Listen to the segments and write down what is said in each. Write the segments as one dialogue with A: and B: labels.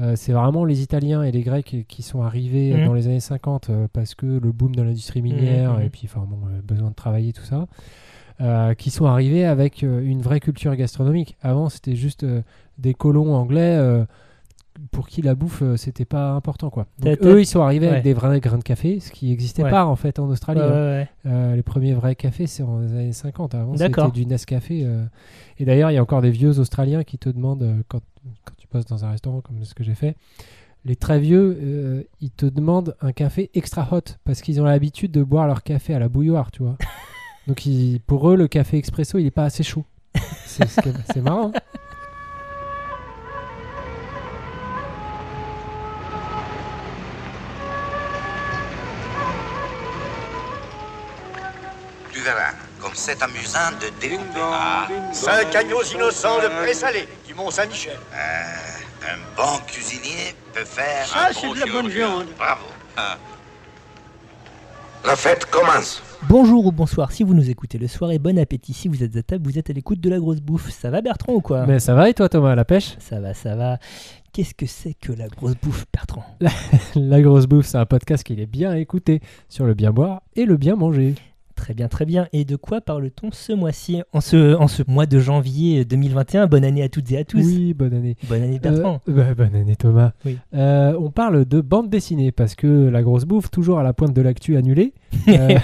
A: Euh, c'est vraiment les Italiens et les Grecs qui sont arrivés
B: Mhm.
A: dans les années 50 euh, parce que le boom de l'industrie minière
B: Mhm, mhm.
A: et puis enfin bon, euh, besoin de travailler tout ça, euh, qui sont arrivés avec une vraie culture gastronomique. Avant, c'était juste des colons anglais pour qui la bouffe euh, c'était pas important quoi. Donc, eux, ils sont arrivés
B: ouais.
A: avec des vrais grains de café, ce qui n'existait
B: Ouais.
A: pas en fait en Australie.
B: Ouais,
A: hein. Euh, les premiers vrais cafés, c'est en les années 50. Avant, c'était du Nescafé. euh. Et d'ailleurs, il y a encore des vieux Australiens qui te demandent, euh, quand, quand tu passes dans un restaurant comme ce que j'ai fait, les très vieux, ils te demandent un café extra hot parce qu'ils ont l'habitude de boire leur café à la bouilloire, tu vois. Donc ils- pour eux, le café expresso, il n'est pas assez chaud. Est- c'est marrant. hein.
C: Verras, comme c'est amusant de découper. Ah,
D: Cinq agneaux innocents de pré-salé du Mont-Saint-Michel.
C: euh, un bon cuisinier peut faire
D: Ça,
C: un
D: c'est
C: bon
D: de la bonne
C: chirurgien.
D: viande.
C: Bravo. Ah. La fête commence.
B: Bonjour ou bonsoir si vous nous écoutez le soir et bon appétit si vous êtes à table, vous êtes à l'écoute de la grosse bouffe. Ça va Bertrand ou quoi?
A: Mais ça va et toi, Thomas, la pêche?
B: Ça va, ça va. Qu'est-ce que c'est que la grosse bouffe Bertrand?
A: La grosse bouffe, c'est un podcast qu'il est bien écouté sur le bien boire et le bien manger.
B: Très bien, très bien. Et de quoi parle-t-on ce mois-ci en ce, en ce mois de janvier 2021 Bonne année à toutes et à tous.
A: Oui, bonne année.
B: Bonne année Bertrand.
A: Euh, bah, bonne année Thomas.
B: Oui.
A: Euh, on parle de bande dessinée parce que la grosse bouffe, toujours à la pointe de l'actu annulée. Euh,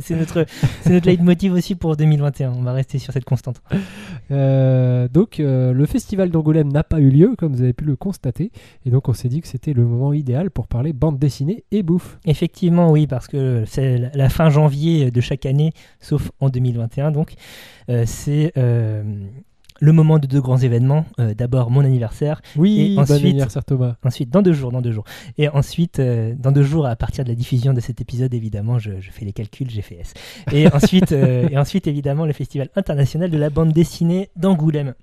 B: c'est notre, notre leitmotiv aussi pour 2021. On va rester sur cette constante.
A: euh, donc euh, le festival d'Angoulême n'a pas eu lieu, comme vous avez pu le constater. Et donc on s'est dit que c'était le moment idéal pour parler bande dessinée et bouffe.
B: Effectivement, oui, parce que c'est la- fin janvier de chaque année, sauf en 2021. Donc, c'est le moment de deux grands événements. Euh, D'abord, mon anniversaire.
A: Oui,
B: Et
A: bon
B: ensuite-
A: anniversaire Thomas.
B: Ensuite, dans deux jours, dans deux jours. Et ensuite, euh, dans deux jours, à partir de la diffusion de cet épisode, évidemment, je, je fais les calculs, j'ai fait S. Et ensuite, euh, et ensuite, évidemment, le Festival international de la bande dessinée d'Angoulême.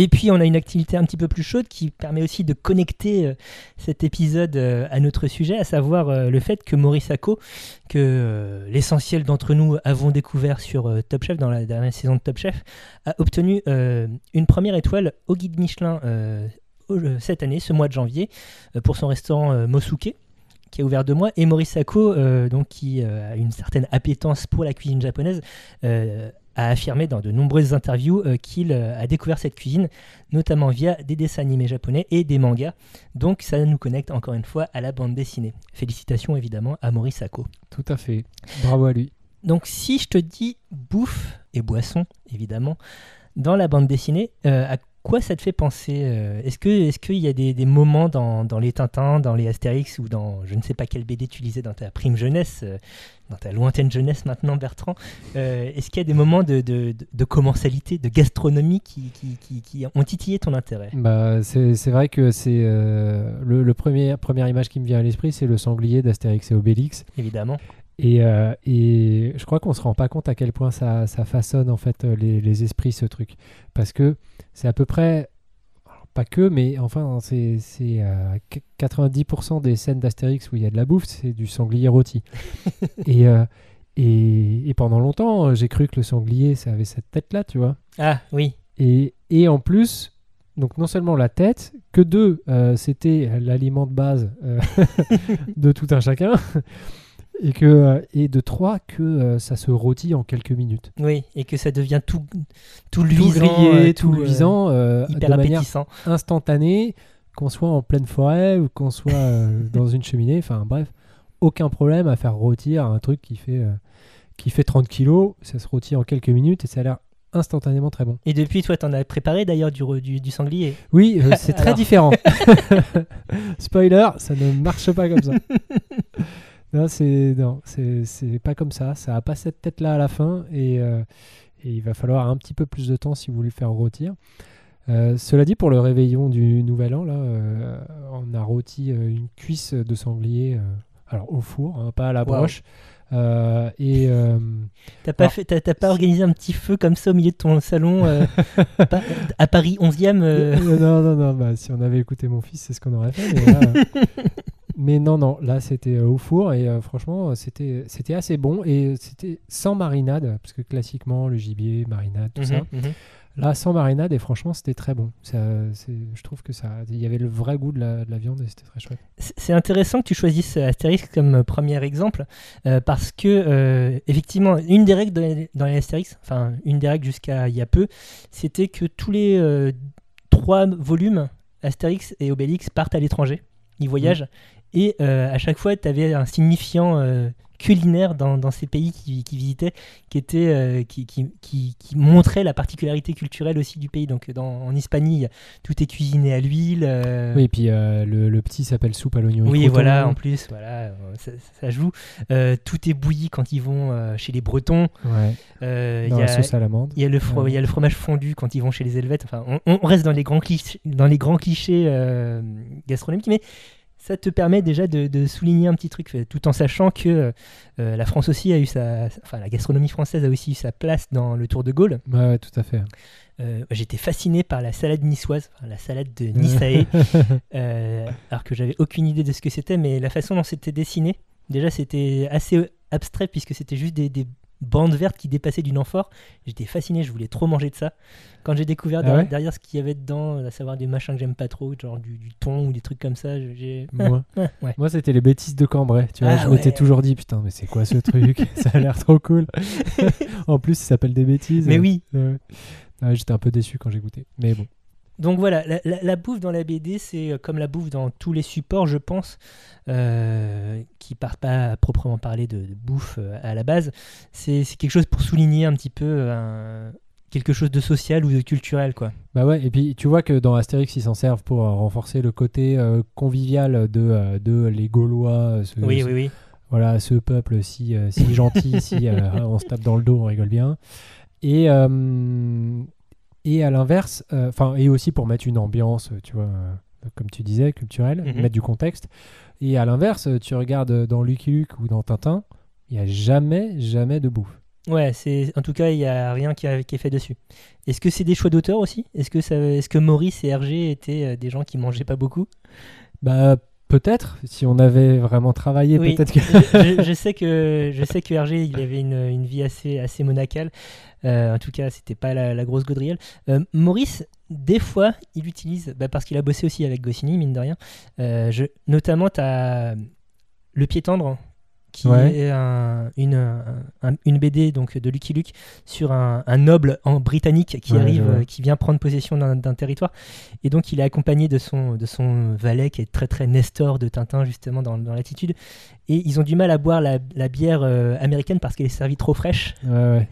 B: Et puis, on a une activité un petit peu plus chaude qui permet aussi de connecter euh, cet épisode euh, à notre sujet, à savoir euh, le fait que Maurice que l'essentiel d'entre nous avons découvert sur Top Chef, dans la dernière saison de Top Chef, a obtenu une première étoile au guide Michelin cette année, ce mois de janvier, pour son restaurant Mosuke qui a ouvert deux mois, et Maurice donc, qui a une certaine appétence pour la cuisine japonaise, euh, a affirmé dans de nombreuses interviews euh, qu'il euh, a découvert cette cuisine, notamment via des dessins animés japonais et des mangas. Donc ça nous connecte encore une fois à la bande dessinée. Félicitations évidemment à Maurice Sacco.
A: Tout à fait. Bravo à lui.
B: Donc si je te dis bouffe et boisson, évidemment, dans la bande dessinée, euh, à quoi ça te fait penser euh, Est-ce que est-ce qu'il y a des, des moments dans, dans les Tintins, dans les Astérix ou dans je ne sais pas quel BD tu lisais dans ta prime jeunesse, euh, dans ta lointaine jeunesse maintenant Bertrand, euh, est-ce qu'il y a des moments de, de, de- de commensalité, de gastronomie qui, qui, qui- qui ont titillé ton intérêt?
A: Bah, c'est c'est vrai que c'est euh, le, le premier première image qui me vient à l'esprit, c'est le sanglier d'Astérix et Obélix.
B: Évidemment.
A: Et, euh, et je crois qu'on se rend pas compte à quel point ça, ça façonne en fait euh, les, les esprits ce truc, parce que c'est à peu près pas que, mais enfin c'est euh, qu- 90% des scènes d'Astérix où il y a de la bouffe, c'est du sanglier rôti. et, euh, et et pendant longtemps, j'ai cru que le sanglier, ça avait cette tête là, tu vois.
B: Ah oui.
A: Et, et en plus, donc non seulement la tête, que deux, euh, c'était l'aliment de base euh, de tout un chacun, et, que, euh, et de trois, que euh, ça se rôtit en quelques minutes.
B: Oui, et que ça devient tout, tout
A: Tout
B: luisant,
A: grillé, tout luisant, euh,
B: hyper
A: de manière
B: appétissant.
A: instantanée, qu'on soit en pleine forêt ou qu'on soit euh, dans une cheminée, enfin bref, aucun problème à faire rôtir un truc qui fait, euh, qui fait 30 kilos, ça se rôtit en quelques minutes et ça a l'air instantanément très bon.
B: Et depuis, toi, t'en as préparé d'ailleurs du, du, du sanglier.
A: Oui, c'est très différent. Spoiler, ça ne marche pas comme ça. Non, c'est non, c'est c'est pas comme ça. Ça a pas cette tête là à la fin et, euh, et il va falloir un petit peu plus de temps si vous voulez le faire rôtir. Euh, cela dit, pour le réveillon du Nouvel An, là, euh, on a rôti une cuisse de sanglier, alors au four, hein, pas à la broche. Et
B: T'as pas,
A: Alors-
B: fait, t'as, t'as pas organisé un petit feu comme ça au milieu de ton salon pas- à Paris 11e euh,
A: Euh, non, non, non, bah, si on avait écouté mon fils, c'est ce qu'on aurait fait. mais là, mais non, non, là c'était euh, au four et euh, franchement c'était c'était assez bon et c'était sans marinade parce que classiquement le gibier, marinade, tout ça.
B: Mhm, mhm.
A: Là sans marinade et franchement c'était très bon. Ça, je trouve que ça, il y avait le vrai goût de la, de la viande et c'était très chouette.
B: C'est intéressant que tu choisisses Astérix comme euh, premier exemple euh, parce que euh, effectivement une des règles dans les, dans les Astérix, enfin une des règles jusqu'à il y a peu, c'était que tous les euh, trois volumes Astérix et Obélix partent à l'étranger, ils voyagent et euh, à chaque fois tu avais un signifiant euh, culinaire dans, dans ces pays qui, qui visitaient qui était euh, qui, qui, qui, montrait la particularité culturelle aussi du pays donc dans, en Hispanie tout est cuisiné à l'huile
A: Oui, et puis le, le petit s'appelle soupe à l'oignon. et
B: oui,
A: croûton.
B: voilà, en plus, voilà, ça, ça joue. Tout est bouilli quand ils vont chez les Bretons.
A: Ouais,
B: Il
A: dans
B: y,
A: la
B: a,
A: sauce à l'amande.
B: il y a le fro-
A: Ouais.
B: il y a le fromage fondu quand ils vont chez les Helvètes. Enfin, on, on reste dans les grands clichés, dans les grands clichés gastronomiques, mais ça te permet déjà de, de souligner un petit truc, euh, tout en sachant que euh, la France aussi a eu sa, enfin, la gastronomie française a aussi eu sa place dans le Tour de Gaulle.
A: Ouais, ouais, tout à fait.
B: Euh, J'étais fasciné par la salade niçoise, enfin, la salade de Niçae. Euh, alors que j'avais aucune idée de ce que c'était, mais la façon dont c'était dessiné, déjà c'était assez abstrait puisque c'était juste des, des bandes vertes qui dépassaient d'une amphore. J'étais fasciné, je voulais trop manger de ça. Quand j'ai découvert
A: Ah
B: derrière,
A: ouais
B: derrière ce qu'il y avait dedans, à savoir des machins que j'aime pas trop, genre du, du thon ou des trucs comme ça, j'ai.
A: Moi,
B: Ouais,
A: moi c'était les bêtises de Cambrai. Tu vois,
B: Ah
A: je m'étais toujours dit putain, mais c'est quoi ce truc Ça a l'air trop cool. en plus, ça s'appelle des bêtises.
B: Mais oui,
A: J'étais un peu déçu quand j'ai goûté. Mais bon.
B: Donc voilà, la, la- la bouffe dans la BD, c'est euh, comme la bouffe dans tous les supports, je pense, euh, qui partent pas à proprement parler de, de bouffe euh, à la base. C'est quelque chose pour souligner un petit peu euh, un- quelque chose de social ou de culturel, quoi.
A: Bah ouais, et puis tu vois que dans Astérix, ils s'en servent pour renforcer le côté euh, convivial de, euh, de les Gaulois, ce,
B: Oui,
A: ce-
B: oui, oui.
A: voilà, ce peuple si, si gentil, si on se tape dans le dos, on rigole bien. Et, euh, et à l'inverse, euh, enfin, et aussi pour mettre une ambiance, tu vois, euh, comme tu disais, culturelle,
B: Mhm.
A: mettre du contexte. Et à l'inverse, tu regardes dans Lucky Luke ou dans Tintin, il n'y a jamais, jamais de bouffe.
B: Ouais, c'est en tout cas, il y a rien qui, a- qui est fait dessus. Est-ce que c'est des choix d'auteur aussi? Est-ce que ça, est-ce que Maurice et Hergé étaient euh, des gens qui mangeaient pas beaucoup?
A: Bah, peut-être, si on avait vraiment travaillé,
B: Oui.
A: peut-être que.
B: je, sais que je sais que Hergé il avait une, une vie assez assez monacale. Euh, en tout cas, c'était pas la, la grosse gaudrielle. Euh, Maurice, des fois, il utilise bah, parce qu'il a bossé aussi avec Goscinny, mine de rien. Euh, je, notamment, as le pied tendre qui
A: Ouais.
B: est un- une, un- une BD donc de Lucky Luke sur un, un noble en britannique qui
A: Ouais,
B: arrive, euh, qui vient prendre possession d'un territoire et donc il est accompagné de son de son valet qui est très très Nestor de Tintin justement dans, dans l'attitude et ils ont du mal à boire la, la bière euh, américaine parce qu'elle est servie trop fraîche
A: Ouais, ouais.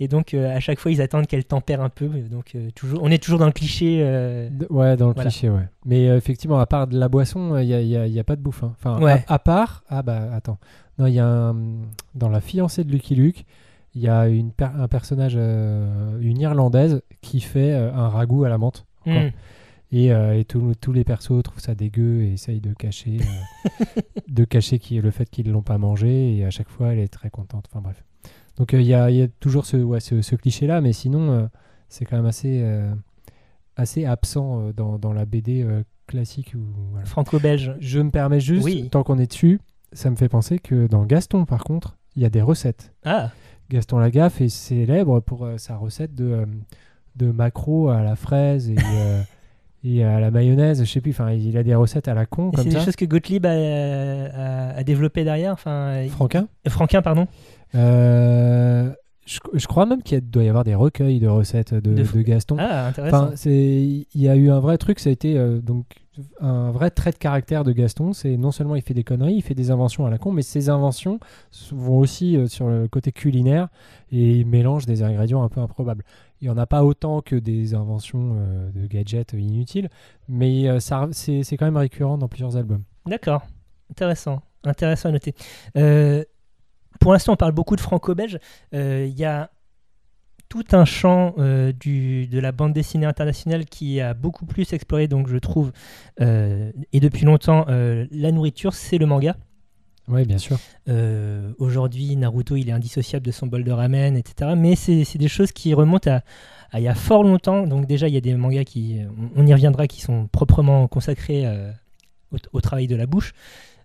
B: Et donc euh, à chaque fois ils attendent qu'elle tempère un peu donc euh, toujours on est toujours dans le cliché euh,
A: Ouais, dans le
B: Voilà.
A: cliché, ouais. Mais effectivement, à part de la boisson, il n'y a, y a- y a pas de bouffe. hein. Enfin,
B: Ouais.
A: à, à part. Ah bah attends. Non, il y a un. Dans la fiancée de Lucky Luke, il y a une per- un personnage, une Irlandaise, qui fait un ragoût à la menthe. Quoi.
B: hmm.
A: Et, et tous- les persos trouvent ça dégueu et essayent de cacher, de cacher qui, le fait qu'ils ne l'ont pas mangé. Et à chaque fois, elle est très contente. Enfin bref. Donc euh, il y, a, il y a toujours ce, ouais, ce, ce cliché-là, mais sinon, euh, c'est quand même assez, euh, assez absent dans, dans la BD classique. Voilà.
B: franco-belge
A: Je me permets juste,
B: Oui.
A: tant qu'on est dessus, ça me fait penser que dans Gaston, par contre, il y a des recettes.
B: ah
A: Gaston Lagaffe est célèbre pour euh, sa recette de, euh, de maquereau à la fraise et, euh, et à la mayonnaise. Je sais plus, enfin, il a des recettes à la con
B: c'est des choses que Gottlieb a, a, a développé derrière
A: Franquin?
B: Franquin pardon
A: Euh, je, je crois même qu'il doit y avoir des recueils de recettes de,
B: De-
A: de Gaston.
B: ah intéressant
A: Enfin, il y a eu un vrai truc, ça a été euh, donc un vrai trait de caractère de Gaston. C'est non seulement il fait des conneries, il fait des inventions à la con, mais ces inventions vont aussi euh, sur le côté culinaire et il mélange des ingrédients un peu improbables. Il n'y en a pas autant que des inventions euh, de gadgets inutiles, mais euh, ça, c'est quand même récurrent dans plusieurs albums.
B: D'accord, intéressant, intéressant à noter. Pour l'instant, on parle beaucoup de franco-belge. Euh, Il y a tout un champ euh, du, de la bande dessinée internationale qui a beaucoup plus exploré, donc je trouve, euh, et depuis longtemps, euh, la nourriture, c'est le manga.
A: Oui, bien sûr.
B: Aujourd'hui, Naruto, il est indissociable de son bol de ramen, etc. Mais c'est des choses qui remontent à, à il y a fort longtemps. Donc déjà, il y a des mangas qui, on- on y reviendra, qui sont proprement consacrés au, au travail de la bouche.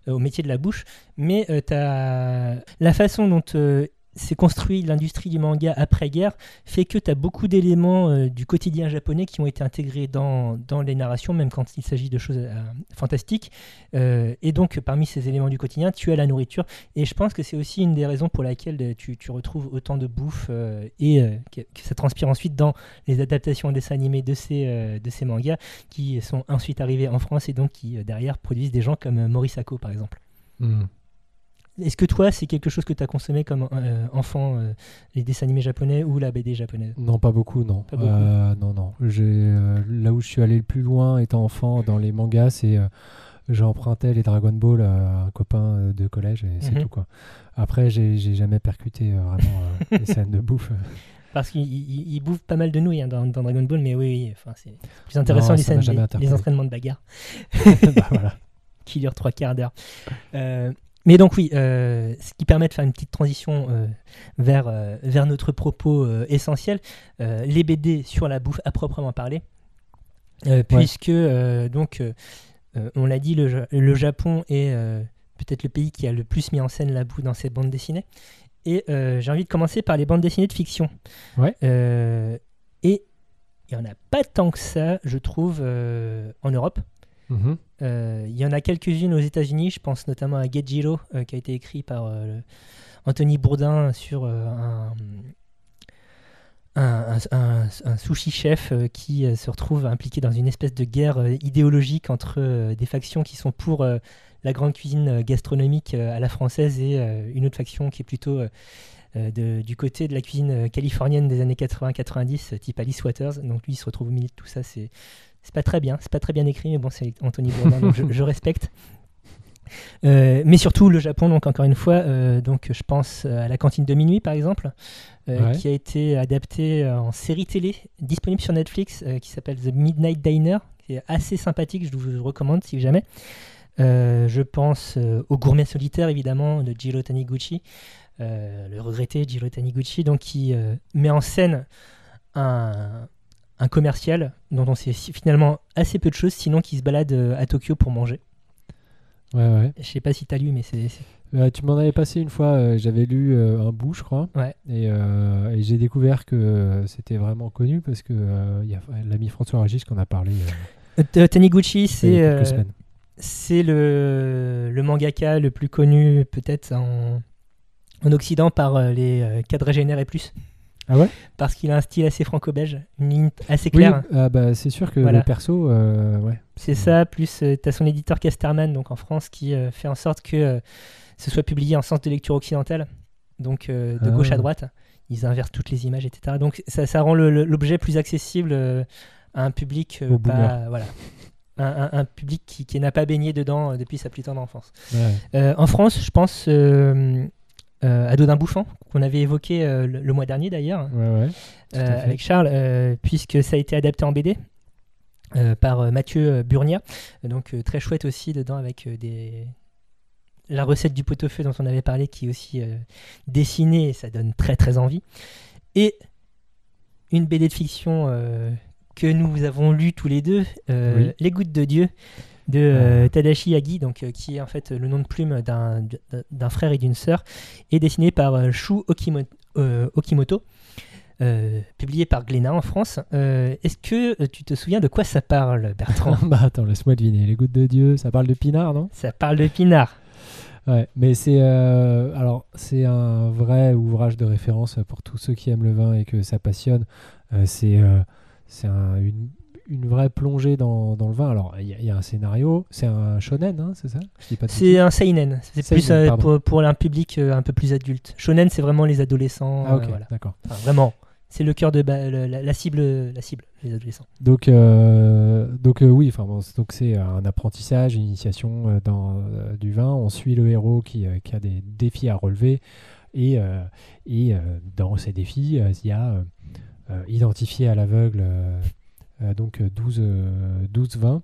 B: Au métier de la bouche, mais euh, la façon dont euh, s'est construit l'industrie du manga après-guerre fait que tu as beaucoup d'éléments euh, du quotidien japonais qui ont été intégrés dans, dans les narrations, même quand il s'agit de choses euh, fantastiques. Euh, et donc, parmi ces éléments du quotidien, tu as la nourriture. Et je pense que c'est aussi une des raisons pour laquelle tu, tu retrouves autant de bouffe et que, ça transpire ensuite dans les adaptations en dessin animé de ces, de ces mangas qui sont ensuite arrivés en France et donc qui, derrière, produisent des gens comme euh, Maurice Ako, par exemple.
A: Hmm.
B: Est-ce que toi, c'est quelque chose que tu as consommé comme euh, enfant, euh, les dessins animés japonais ou la BD japonaise?
A: Non, pas beaucoup, non.
B: Pas beaucoup.
A: Euh, non, non. Là où je suis allé le plus loin étant enfant dans les mangas, c'est j'empruntais les Dragon Ball à un copain de collège et c'est
B: Mhm.
A: tout quoi. Après, j'ai jamais percuté vraiment les scènes de bouffe.
B: Parce qu'il il- il bouffe pas mal de nouilles hein, dans, dans Dragon Ball, mais oui, oui enfin, c'est plus intéressant
A: Non,
B: les, scènes, les, les entraînements de bagarre
A: bah, voilà.
B: qui durent trois quarts d'heure. Euh, mais donc oui, euh, ce qui permet de faire une petite transition euh, vers, euh, vers notre propos euh, essentiel, les BD sur la bouffe à proprement parler, puisque donc on l'a dit, le, le Japon est peut-être le pays qui a le plus mis en scène la bouffe dans ses bandes dessinées. Et j'ai envie de commencer par les bandes dessinées de fiction.
A: Ouais.
B: Et il n'y en a pas tant que ça, je trouve, en Europe.
A: Mhm.
B: Euh, Il y en a quelques-unes aux États-Unis, je pense notamment à Gejiro, euh, qui a été écrit par euh, Anthony Bourdin sur un, sushi chef qui se retrouve impliqué dans une espèce de guerre idéologique entre des factions qui sont pour la grande cuisine gastronomique à la française et une autre faction qui est plutôt de- du côté de la cuisine euh, californienne des années 80-90, euh, type Alice Waters. Donc lui, il se retrouve au milieu de tout ça. C'est c'est pas très bien, c'est pas très bien écrit, mais bon, c'est Anthony Bourdain, donc je, je respecte. Euh, mais surtout le Japon, donc encore une fois, euh, donc je pense à la cantine de minuit par exemple, euh,
A: Ouais.
B: qui a été adaptée euh, en série télé disponible sur Netflix, euh, qui s'appelle The Midnight Diner, qui est assez sympathique, je vous recommande si jamais. Euh, je pense euh, au gourmet solitaire évidemment de Jiro Taniguchi, euh, le regretté Jiro Taniguchi, donc qui euh, met en scène un, un commercial dont on sait finalement assez peu de choses, sinon qui se balade euh, à Tokyo pour manger.
A: Ouais, ouais.
B: Je sais pas si t'as lu, mais c'est
A: Euh, tu m'en avais passé une fois, euh, j'avais lu euh, un bout, je crois.
B: Ouais.
A: Et, euh, et j'ai découvert que euh, c'était vraiment connu parce que euh, y a l'ami François Régis qu'on a parlé euh,
B: Euh, Taniguchi, c'est euh, c'est le, le mangaka le plus connu peut-être en, en Occident par euh, les euh, quadragénaires et plus.
A: Ah ouais?
B: Parce qu'il a un style assez franco-belge, une ligne assez
A: Oui,
B: claire.
A: ah bah, c'est sûr que
B: Voilà.
A: le perso, euh, ouais.
B: C'est ça, plus tu as son éditeur Casterman, donc en France, qui euh, fait en sorte que euh, ce soit publié en sens de lecture occidentale, donc euh, de
A: Ah.
B: gauche à droite. Ils inversent toutes les images, etc. Donc ça, ça rend l'objet plus accessible euh, à un public euh, pas, voilà, un, un- un public qui, qui n'a pas baigné dedans euh, depuis sa plus tendre enfance.
A: Ouais.
B: Euh, en France, je pense euh, à Dodin Bouffant, qu'on avait évoqué euh, le, le mois dernier d'ailleurs,
A: Ouais, ouais.
B: euh, avec Charles, euh, puisque ça a été adapté en BD. par Mathieu Burnia, donc très chouette aussi dedans avec des la recette du pot-au-feu dont on avait parlé qui est aussi dessinée et ça donne très très envie et une BD de fiction que nous avons lu tous les deux
A: Oui.
B: Les Gouttes de Dieu de euh. Tadashi Yagi, donc, euh, qui est en fait le nom de plume d'un, frère et d'une sœur, et dessiné par euh, Shu Okimo- Okimoto, euh, publié par Glénat en France. Euh, est-ce que euh, tu te souviens de quoi ça parle, Bertrand
A: bah attends, laisse-moi deviner. Les gouttes de Dieu, ça parle de Pinard, non?
B: Ça parle de Pinard.
A: Ouais, mais c'est alors c'est un vrai ouvrage de référence pour tous ceux qui aiment le vin et que ça passionne. C'est c'est un- une, une vraie plongée dans, dans le vin. Alors il y, a- il y a un scénario, c'est un shonen, hein, c'est ça
B: C'est un seinen. C'est plus euh, pour, pour un public euh, un peu plus adulte. Shonen, c'est vraiment les adolescents.
A: Ah ok,
B: euh, voilà.
A: d'accord.
B: Enfin, vraiment. C'est le cœur de le- la, la cible, la cible, les adolescents.
A: Donc, euh, donc oui, enfin bon, c'est- donc c'est un apprentissage, une initiation dans du vin. On suit le héros qui, qui a des défis à relever et, et dans ces défis, il y a identifié à l'aveugle donc euh, 12, euh, 12 vins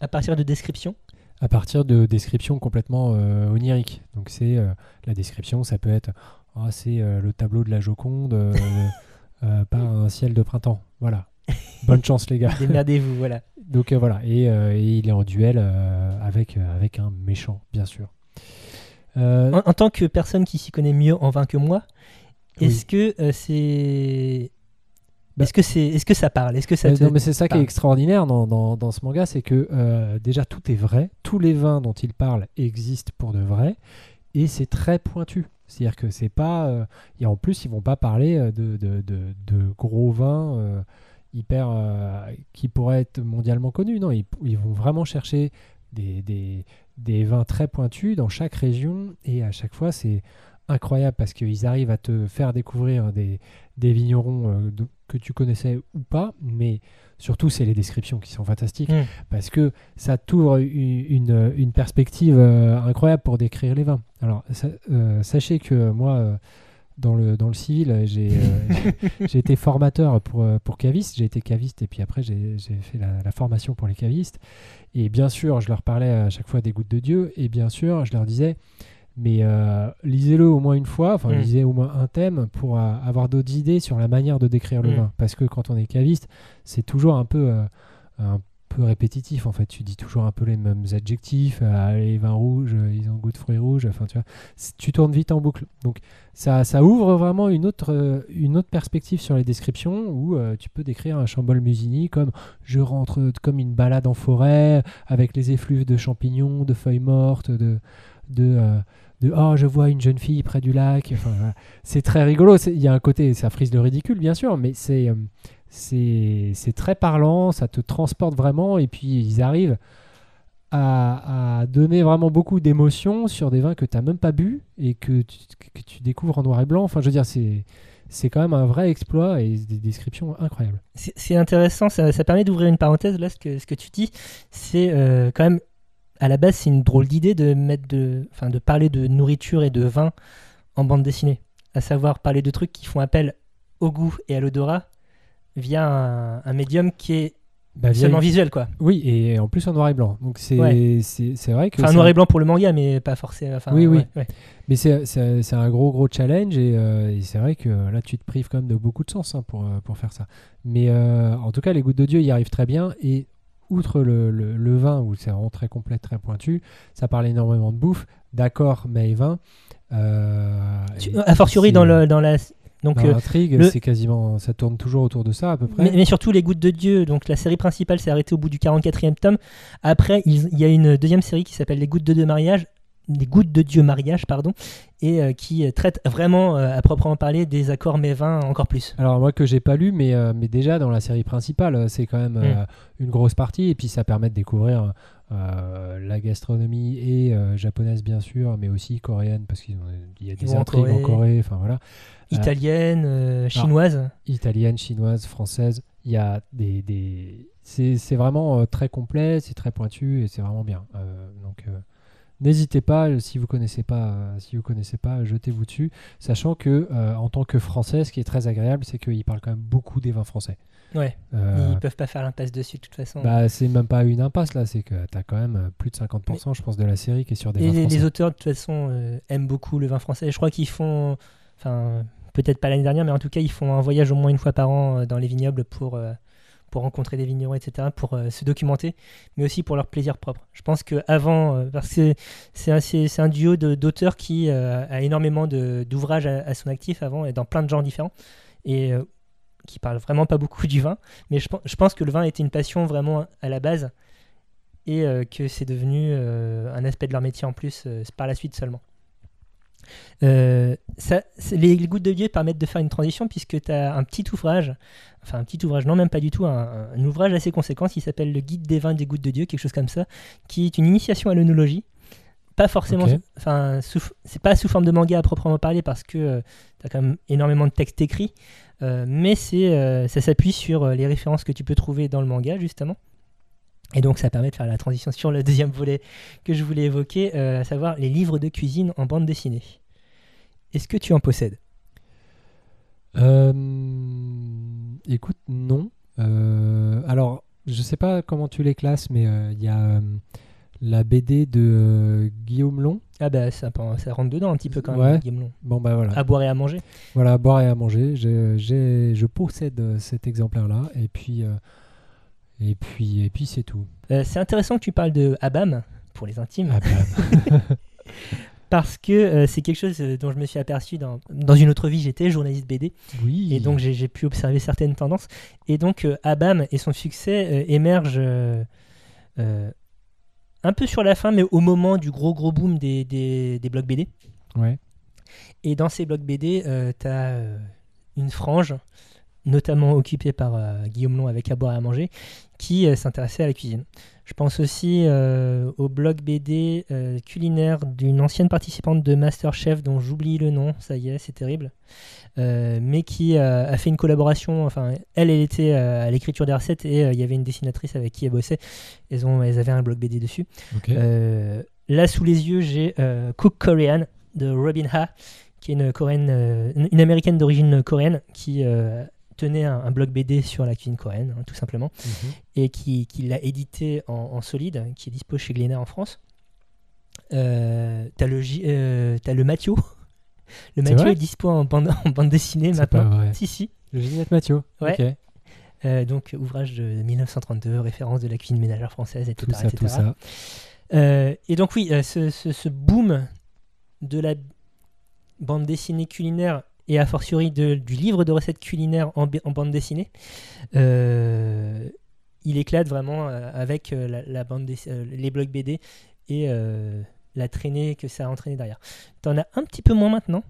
B: À partir de descriptions.
A: à partir de descriptions complètement euh, oniriques. Donc c'est euh, la description, ça peut être ah, c'est le tableau de la Joconde par un ciel de printemps. Voilà. Bonne chance les gars.
B: Démerdez-vous, voilà.
A: Donc euh, voilà, et, euh, et il est en duel euh, avec, avec un méchant, bien sûr.
B: En, en tant que personne qui s'y connaît mieux en vin que moi,
A: Oui.
B: est-ce que c'est.
A: Bah-
B: Est-ce que, c'est... est-ce que ça parle? Est-ce que ça te-
A: non, mais c'est ça qui est extraordinaire dans, dans- dans ce manga, c'est que euh, déjà tout est vrai, tous les vins dont il parle existent pour de vrai, et c'est très pointu. C'est-à-dire que c'est pas, euh, et en plus ils vont pas parler euh, de, de- de- de gros vins euh, hyper qui pourraient être mondialement connus. Non, ils, ils vont vraiment chercher des, des- des vins très pointus dans chaque région, et à chaque fois c'est incroyable parce qu'ils arrivent à te faire découvrir des, des vignerons euh, de- que tu connaissais ou pas, mais surtout c'est les descriptions qui sont fantastiques
B: Mm.
A: parce que ça t'ouvre une, perspective euh, incroyable pour décrire les vins. Alors euh, sachez que moi euh, dans le, dans le civil j'ai été formateur pour, pour cavistes, j'ai été caviste et puis après j'ai j'ai fait la, la formation pour les cavistes et bien sûr je leur parlais à chaque fois des gouttes de Dieu et bien sûr je leur disais mais euh, lisez-le au moins une fois, enfin
B: Mm.
A: lisez au moins un thème pour euh, avoir d'autres idées sur la manière de décrire le
B: Mm.
A: vin. Parce que quand on est caviste, c'est toujours un peu, euh, un peu répétitif en fait. Tu dis toujours un peu les mêmes adjectifs. euh, les vins rouges, ils ont goût de fruits rouges. Enfin, tu vois, tu tournes vite en boucle. Donc ça, ça ouvre vraiment une autre, une autre perspective sur les descriptions où tu peux décrire un Chambol Musigny comme je rentre comme une balade en forêt avec les effluves de champignons, de feuilles mortes, de de, euh, de oh je vois une jeune fille près du lac enfin, c'est très rigolo il y a un côté ça frise le ridicule bien sûr mais c'est euh, très parlant ça te transporte vraiment et puis ils arrivent à, donner vraiment beaucoup d'émotions sur des vins que tu n'as même pas bu et que tu, que tu découvres en noir et blanc. Enfin je veux dire c'est c'est quand même un vrai exploit et des descriptions incroyables.
B: C'est intéressant, ça, ça permet d'ouvrir une parenthèse. Là, ce que, ce que tu dis, c'est euh, quand même, à la base, c'est une drôle d'idée de, mettre de, enfin, de parler de nourriture et de vin en bande dessinée. À savoir parler de trucs qui font appel au goût et à l'odorat via un, un médium qui est
A: Bah,
B: seulement
A: une-
B: visuel, quoi.
A: oui et en plus en noir et blanc donc c'est
B: Ouais.
A: c'est c'est vrai que
B: Enfin, noir et blanc pour le manga, mais pas forcément. enfin,
A: Oui, oui.
B: ouais, ouais.
A: Mais c'est- un gros gros challenge et, euh, et c'est vrai que là tu te prives quand même de beaucoup de sens hein, pour, euh, pour faire ça. Mais euh, en tout cas les gouttes de Dieu y arrivent très bien et outre le, le- le vin où c'est vraiment très complet, très pointu, ça parle énormément de bouffe, d'accord mais vin. Euh, et
B: A fortiori dans, le, dans la. Donc, euh,
A: l'intrigue,
B: le-
A: c'est quasiment, ça tourne toujours autour de ça à peu près.
B: Mais, mais surtout les gouttes de Dieu, donc la série principale s'est arrêtée au bout du 44e tome. Après, il, il y a une deuxième série qui s'appelle Les gouttes de Dieu mariage, les gouttes de Dieu mariage, pardon, et euh, qui euh, traite vraiment euh, à proprement parler des accords mévins encore plus.
A: Alors moi que j'ai pas lu, mais, euh, mais déjà dans la série principale, c'est quand même euh, une grosse partie et puis ça permet de découvrir la gastronomie et japonaise bien sûr, mais aussi coréenne parce qu'il y a des intrigues en
B: Corée.
A: Enfin voilà,
B: Italienne, chinoise.
A: italienne, chinoise, française, il y a des, des... c'est c'est vraiment très complet, c'est très pointu et c'est vraiment bien. Donc N'hésitez pas, euh, si vous connaissez pas, euh, si vous connaissez pas, jetez-vous dessus, sachant que euh, en tant que Français, ce qui est très agréable, c'est qu'il parle quand même beaucoup des vins français.
B: Ouais,
A: Euh,
B: ils peuvent pas faire l'impasse dessus de toute façon.
A: bah, c'est même pas une impasse là, c'est que tu as quand même plus de 50%, je pense, de la série qui est sur des
B: Et
A: vins
B: les,
A: français.
B: les auteurs de toute façon euh, aiment beaucoup le vin français. Je crois qu'ils font, enfin peut-être pas l'année dernière, mais en tout cas ils font un voyage au moins une fois par an dans les vignobles pour euh, pour rencontrer des vignerons, etc., pour euh, se documenter, mais aussi pour leur plaisir propre. Je pense que avant, euh, parce que c'est un, duo d'auteurs qui euh, a énormément d'ouvrages à, son actif avant et dans plein de genres différents et euh, qui parle vraiment pas beaucoup du vin, mais je, pen- je pense que le vin était une passion vraiment à la base et que c'est devenu un aspect de leur métier en plus par la suite seulement. Euh, ça, les, les gouttes de Dieu permettent de faire une transition puisque tu as un petit ouvrage, enfin un petit ouvrage, non même pas du tout, un, un ouvrage assez conséquent qui s'appelle Le Guide des vins des gouttes de Dieu, quelque chose comme ça, qui est une initiation à l'œnologie. Pas forcément, enfin c'est pas sous forme de manga à proprement parler parce que tu as quand même énormément de textes écrits, euh, mais c'est, euh, ça s'appuie sur euh, les références que tu peux trouver dans le manga justement. Et donc ça permet de faire la transition sur le deuxième volet que je voulais évoquer, euh, à savoir les livres de cuisine en bande dessinée. Est-ce que tu en possèdes?
A: Euh, écoute, non. Euh, alors, je sais pas comment tu les classes, mais il y a la BD de Guillaume Long.
B: Ah bah ça, ça rentre dedans un petit peu quand même,
A: Ouais.
B: Guillaume Long.
A: Bon, bah voilà.
B: À boire et à manger.
A: Voilà, à boire et à manger. Je possède cet exemplaire-là. Et puis, et puis, et puis c'est tout.
B: Euh, c'est intéressant que tu parles de Abam, pour les intimes.
A: Bah,
B: Parce que euh, c'est quelque chose euh, dont je me suis aperçu dans, dans une autre vie, j'étais journaliste BD.
A: Oui.
B: Et donc j'ai pu observer certaines tendances. Et donc euh, Abam et son succès émergent un peu sur la fin, mais au moment du gros gros boom des, des, des blogs BD.
A: Ouais.
B: Et dans ces blogs BD, tu as une frange, notamment occupée par euh, Guillaume Long avec À boire et à manger, qui euh, s'intéressait à la cuisine. Je pense aussi euh, au blog BD culinaire d'une ancienne participante de Masterchef dont j'oublie le nom, ça y est, c'est terrible, mais qui a fait une collaboration. Enfin, elle, elle était à l'écriture des recettes et il y avait une dessinatrice avec qui elle bossait. Elles, ont, elles avaient un blog BD dessus. Là, sous les yeux, j'ai Cook Korean de Robin Ha, qui est une, coréenne, une- américaine d'origine coréenne qui tenait un, un blog BD sur la cuisine coréenne, hein, tout simplement,
A: Mhm.
B: et qui, qui l'a édité en, en solide, qui est dispo chez Glénat en France. Euh, t'as le, euh, le Mathieu. Le Mathieu est dispo en bande, en bande dessinée
A: pas
B: maintenant.
A: vrai.
B: Si, si.
A: Le Ginette Mathieu.
B: Ouais.
A: Ok.
B: Euh, donc, ouvrage de 1932, référence de la cuisine ménagère française, etc.
A: Tout ça,
B: etc.
A: tout ça.
B: Euh, et donc oui, euh, ce, ce- ce boom de la bande dessinée culinaire et a fortiori de- du livre de recettes culinaires en, bande dessinée, euh, il éclate vraiment euh, avec euh, la, la bande dess- euh, les blogs BD et euh, la traînée que ça a entraîné derrière. T'en as un petit peu moins maintenant.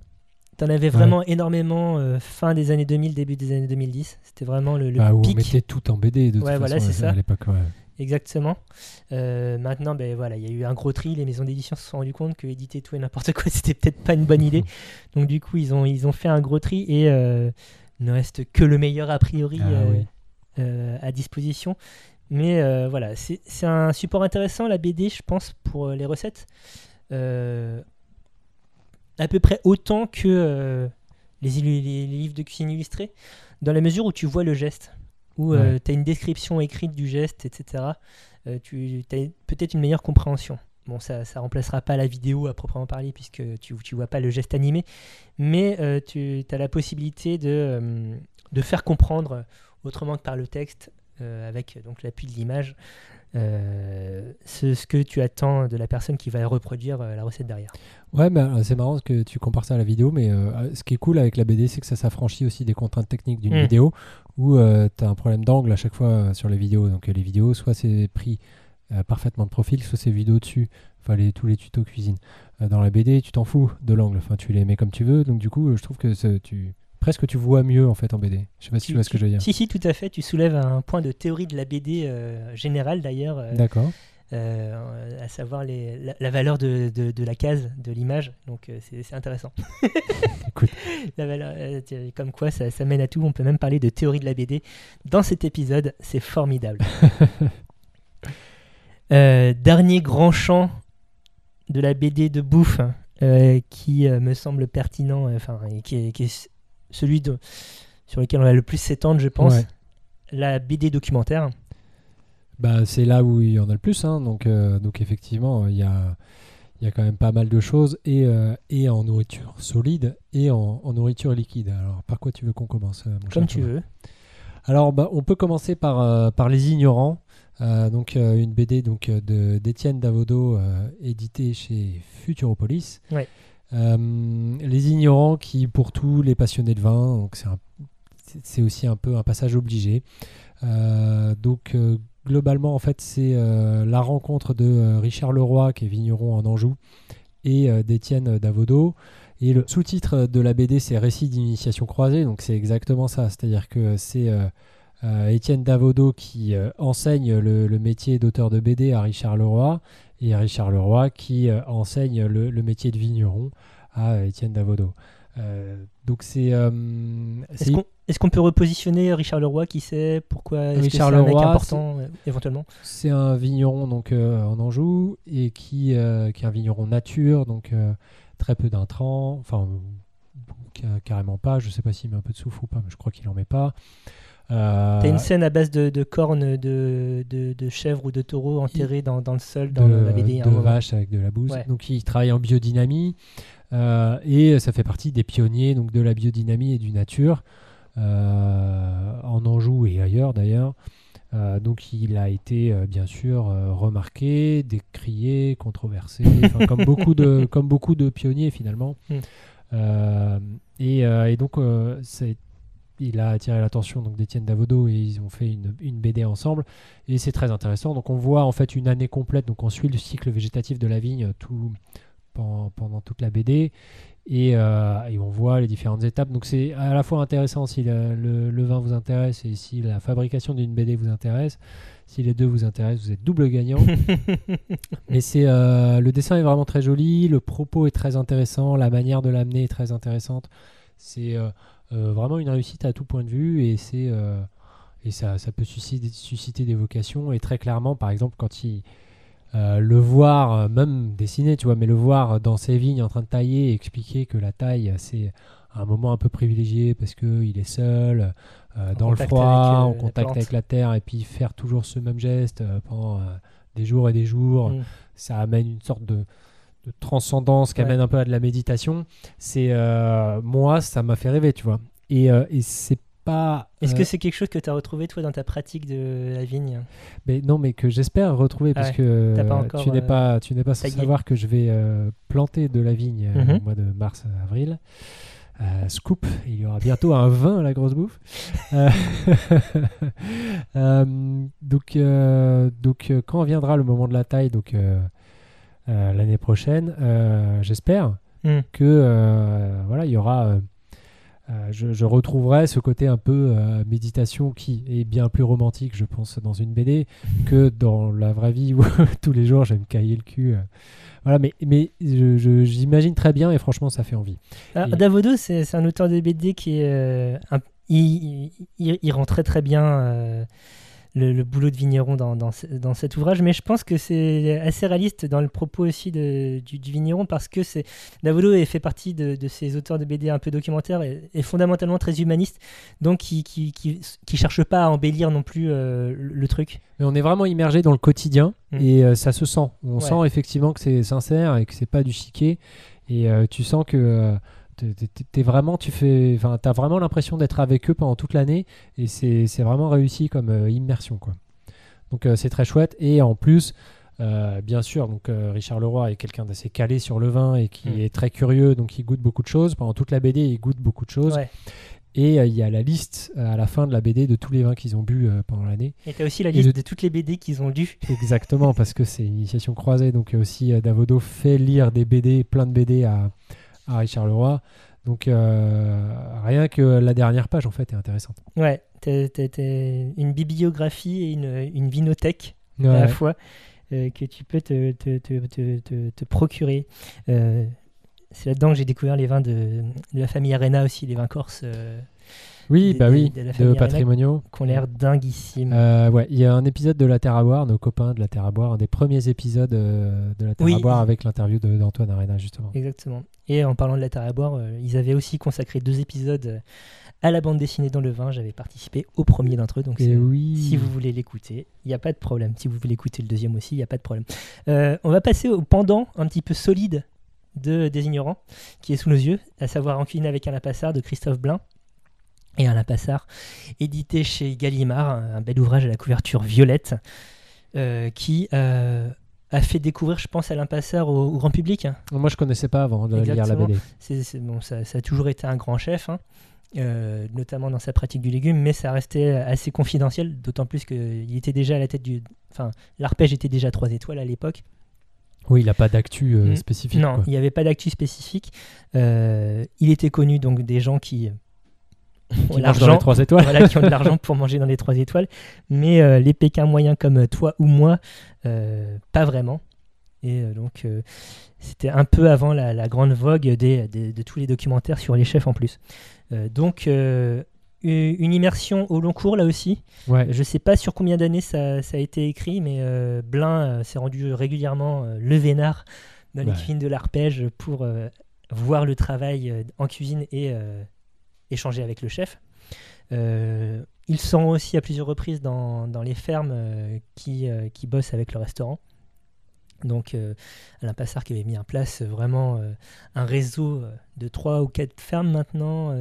B: T'en avais vraiment énormément euh, fin des années 2000, début des années 2010. C'était vraiment le, le
A: Bah, où on
B: pic.
A: mettait tout en BD de toute
B: Ouais, voilà,
A: façon, à l'époque. ouais.
B: Exactement. Euh, maintenant, ben voilà, il y a eu un gros tri. Les maisons d'édition se sont rendues compte que éditer tout et n'importe quoi, c'était peut-être pas une bonne idée. Donc du coup, ils ont ils ont fait un gros tri et euh, ne reste que le meilleur a priori
A: Ah
B: euh,
A: oui.
B: euh, à disposition. Mais voilà, c'est un support intéressant la BD, je pense, pour les recettes. À peu près autant que les- les livres de cuisine illustrés, dans la mesure où tu vois le geste, où
A: Ouais.
B: tu as une description écrite du geste, etc. euh, tu as peut-être une meilleure compréhension. Bon, ça ne remplacera pas la vidéo à proprement parler, puisque tu ne vois pas le geste animé, mais euh, tu as la possibilité de, euh, de faire comprendre autrement que par le texte, euh, avec donc l'appui de l'image, euh, ce, ce que tu attends de la personne qui va reproduire euh, la recette derrière.
A: Ouais, mais euh, c'est marrant que tu compares ça à la vidéo, mais euh, ce qui est cool avec la BD, c'est que ça s'affranchit aussi des contraintes techniques d'une
B: Mm.
A: vidéo où tu as un problème d'angle à chaque fois sur les vidéos. Donc les vidéos, soit c'est pris parfaitement de profil, soit c'est vidéo dessus. Enfin, les- tous les tutos cuisine. Dans la BD, tu t'en fous de l'angle. Enfin, tu les mets comme tu veux. Donc du coup, je trouve que tu presque tu vois mieux en fait en BD. Je sais pas si tu, vois ce que je veux dire.
B: Si, si, tout à fait. Tu soulèves un point de théorie de la BD euh, générale d'ailleurs, euh,
A: D'accord.
B: euh, à savoir les, la, la valeur de, de- de la case, de l'image. Donc euh, c'est c'est intéressant.
A: Écoute.
B: La valeur, tiens, comme quoi ça, ça mène à tout. On peut même parler de théorie de la BD dans cet épisode. C'est formidable. Dernier grand champ de la BD de bouffe euh, qui euh, me semble pertinent, enfin, qui est celui de- sur lequel on va le plus s'étendre, je pense.
A: Ouais.
B: La BD documentaire.
A: Bah, c'est là où il y en a le plus. hein. Donc, euh, donc effectivement, il y a, y a quand même pas mal de choses et, euh, et en nourriture solide et en, en nourriture liquide. Alors, par quoi tu veux qu'on commence euh, mon
B: Comme tu veux.
A: Alors, bah, on peut commencer par, euh, par Les Ignorants. Euh, donc, euh, une BD donc, d'Étienne Davodo, euh, éditée chez Futuropolis.
B: Ouais.
A: Euh, les Ignorants qui, pour tous les passionnés de vin, c'est, aussi un peu un passage obligé. Euh, donc, euh, globalement, en fait, c'est la rencontre de Richard Leroy, qui est vigneron en Anjou, et d'Étienne Davodo. Et le sous-titre de la BD, c'est Récit d'initiation croisée. Donc, c'est exactement ça. C'est-à-dire que c'est Étienne Davodo qui enseigne le, le métier d'auteur de BD à Richard Leroy, et Richard Leroy qui euh, enseigne le, le métier de vigneron à euh, Étienne Davodo. Euh, donc, c'est.
B: Est-ce qu'on peut repositionner Richard Leroy Qui sait pourquoi Est-ce que
A: Richard
B: un mec
A: Leroy,
B: important éventuellement?
A: C'est un vigneron donc en Anjou et qui, qui est un vigneron nature, donc très peu d'intrants, enfin ca- carrément pas. Je sais pas s'il met un peu de soufre ou pas, mais je crois qu'il en met pas. Euh,
B: T'as une scène à base de, de cornes de, de, de chèvres ou de taureaux enterrés dans, dans le sol dans la BD. un
A: de vaches avec de la bouse.
B: Ouais.
A: Donc il travaille en biodynamie euh, et ça fait partie des pionniers donc de la biodynamie et du nature euh, en Anjou et ailleurs d'ailleurs. Euh, donc il a été euh, bien sûr euh, remarqué, décrié, controversé, comme, beaucoup de, comme beaucoup de pionniers finalement.
B: Mm.
A: Et, et donc c'est- il a attiré l'attention donc d'Étienne Davodo et ils ont fait une, une BD ensemble et c'est très intéressant. Donc on voit en fait une année complète, donc on suit le cycle végétatif de la vigne tout, pendant, pendant toute la BD et, euh, et on voit les différentes étapes. Donc c'est à la fois intéressant si le, le- le vin vous intéresse et si la fabrication d'une BD vous intéresse. Si les deux vous intéressent, vous êtes double gagnant. Mais c'est euh, le dessin est vraiment très joli, le propos est très intéressant, la manière de l'amener est très intéressante. C'est euh, euh, vraiment une réussite à tout point de vue et c'est euh, et ça, ça peut susciter, susciter des vocations. Et très clairement par exemple quand il euh, le voir euh, même dessiner tu vois mais le voir dans ses vignes en train de tailler et expliquer que la taille c'est un moment un peu privilégié parce que il est seul euh, dans le froid
B: euh,
A: en contact avec la terre et puis faire toujours ce même geste euh, pendant euh, des jours et des jours.
B: Mm.
A: ça amène une sorte de, de transcendance qui
B: Ouais.
A: amène un peu à de la méditation. C'est euh, moi, ça m'a fait rêver, tu vois. Et, euh, et c'est pas.
B: Est-ce
A: euh,
B: que c'est quelque chose que tu as retrouvé toi dans ta pratique de la vigne?
A: Mais non, mais que j'espère retrouver parce
B: Ouais,
A: que
B: t'as pas
A: euh,
B: encore,
A: tu n'es
B: euh,
A: pas, tu n'es pas sans savoir que je vais euh, planter de la vigne euh,
B: Mhm.
A: au mois de mars avril. Euh, scoop, il y aura bientôt un vin à la grosse bouffe. Euh, euh, donc, euh, donc euh, quand viendra le moment de la taille, donc euh, euh, l'année prochaine, euh, j'espère
B: Mm.
A: que euh, voilà, il y aura. euh, euh, je, je retrouverai ce côté un peu euh, méditation qui est bien plus romantique, je pense, dans une BD que dans la vraie vie où tous les jours j'aime cailler le cul. euh. Voilà, mais, mais j'imagine très bien et franchement, ça fait envie.
B: Ah,
A: Et-
B: Davodo, c'est un auteur de BD qui est. euh, un- il, il- il rend très très bien euh, le, le boulot de vigneron dans, dans, ce- dans cet ouvrage, mais je pense que c'est assez réaliste dans le propos aussi de- du, du vigneron parce que c'est Davodo est- fait partie de, de ces auteurs de BD un peu documentaires et, et fondamentalement très humaniste, donc qui, qui, qui, qui cherche pas à embellir non plus euh, le, truc.
A: Mais on est vraiment immergé dans le quotidien
B: Mm.
A: et euh, ça se sent. On
B: Ouais.
A: sent effectivement que c'est sincère et que c'est pas du chiquet. Et euh, tu sens que t'es- vraiment, tu fais, enfin, t'as vraiment l'impression d'être avec eux pendant toute l'année et c'est vraiment réussi comme euh, immersion, quoi. Donc euh, c'est très chouette et en plus. euh, bien sûr, donc Richard Leroy est quelqu'un d'assez calé sur le vin et qui
B: Mm.
A: est très curieux, donc il goûte beaucoup de choses. Pendant toute la BD, il goûte beaucoup de choses.
B: Ouais.
A: Et il y a la liste à la fin de la BD de tous les vins qu'ils ont bu pendant l'année.
B: Et tu as aussi la liste de toutes les BD qu'ils ont lues.
A: Exactement, parce que c'est une initiation croisée. Donc aussi, Davodo fait lire des BD, plein de BD à, à Richard Leroy. Donc euh, rien que la dernière page, en fait, est intéressante.
B: Ouais, t'as une bibliographie et une, une vinothèque à la fois euh, que tu peux te, te, te, te, te- te procurer. Euh, c'est là-dedans que j'ai découvert les vins de, de la famille Arena aussi, les vins corses euh,
A: Oui,
B: Des-
A: bah
B: des-
A: oui,
B: de la
A: de
B: famille
A: Patrimoniaux.
B: qui ont l'air dinguissimes.
A: Euh, ouais, il y a un épisode de La Terre à boire, nos copains de La Terre à boire, un des premiers épisodes euh, de La Terre
B: Oui.
A: à boire avec l'interview de- d'Antoine Arena, justement.
B: Exactement. Et en parlant de la terre à boire, euh, ils avaient aussi consacré deux épisodes à la bande dessinée dans le vin. J'avais participé au premier d'entre eux, donc
A: oui.
B: Si vous voulez l'écouter, il n'y a pas de problème. Si vous voulez écouter le deuxième aussi, il n'y a pas de problème. Euh, on va passer au pendant un petit peu solide de Des Ignorants, qui est sous nos yeux, à savoir En cuisine avec Alain Passard de Christophe Blain. Et Alain Passard, édité chez Gallimard, un, bel ouvrage à la couverture violette, euh, qui euh, a fait découvrir, je pense, Alain Passard au, au grand public.
A: Moi, je connaissais pas avant de lire la
B: Exactement.
A: BD.
B: C'est, c'est- bon, ça, ça a toujours été un grand chef, hein, euh, notamment dans sa pratique du légume, mais ça restait assez confidentiel, d'autant plus qu'il était déjà à la tête du. Enfin, l'arpège était déjà 3 étoiles à l'époque.
A: Oui, il n'a pas d'actu euh,
B: Mm.
A: spécifique.
B: non,
A: quoi.
B: il n'y avait pas d'actu spécifique. Euh, il était connu donc des gens qui.
A: Qui mange dans
B: l'argent-
A: les 3 étoiles.
B: voilà, qui ont de l'argent pour manger dans les 3 étoiles. Mais euh, les Pékins moyens comme toi ou moi, euh, pas vraiment. Et euh, donc, euh, c'était un peu avant la, la grande vogue des, des- de tous les documentaires sur les chefs en plus. Euh, donc, euh, une immersion au long cours là aussi.
A: Ouais.
B: Je sais pas sur combien d'années ça, ça a été écrit, mais euh, Blin euh, s'est rendu régulièrement euh, le vénard dans les
A: Ouais.
B: cuisines de l'arpège pour euh, voir le travail euh, en cuisine et euh, échanger avec le chef. Euh, ils sont aussi à plusieurs reprises dans, les fermes euh, qui, euh, qui bossent avec le restaurant. Donc Alain Passard qui avait mis en place vraiment un réseau de trois ou quatre fermes maintenant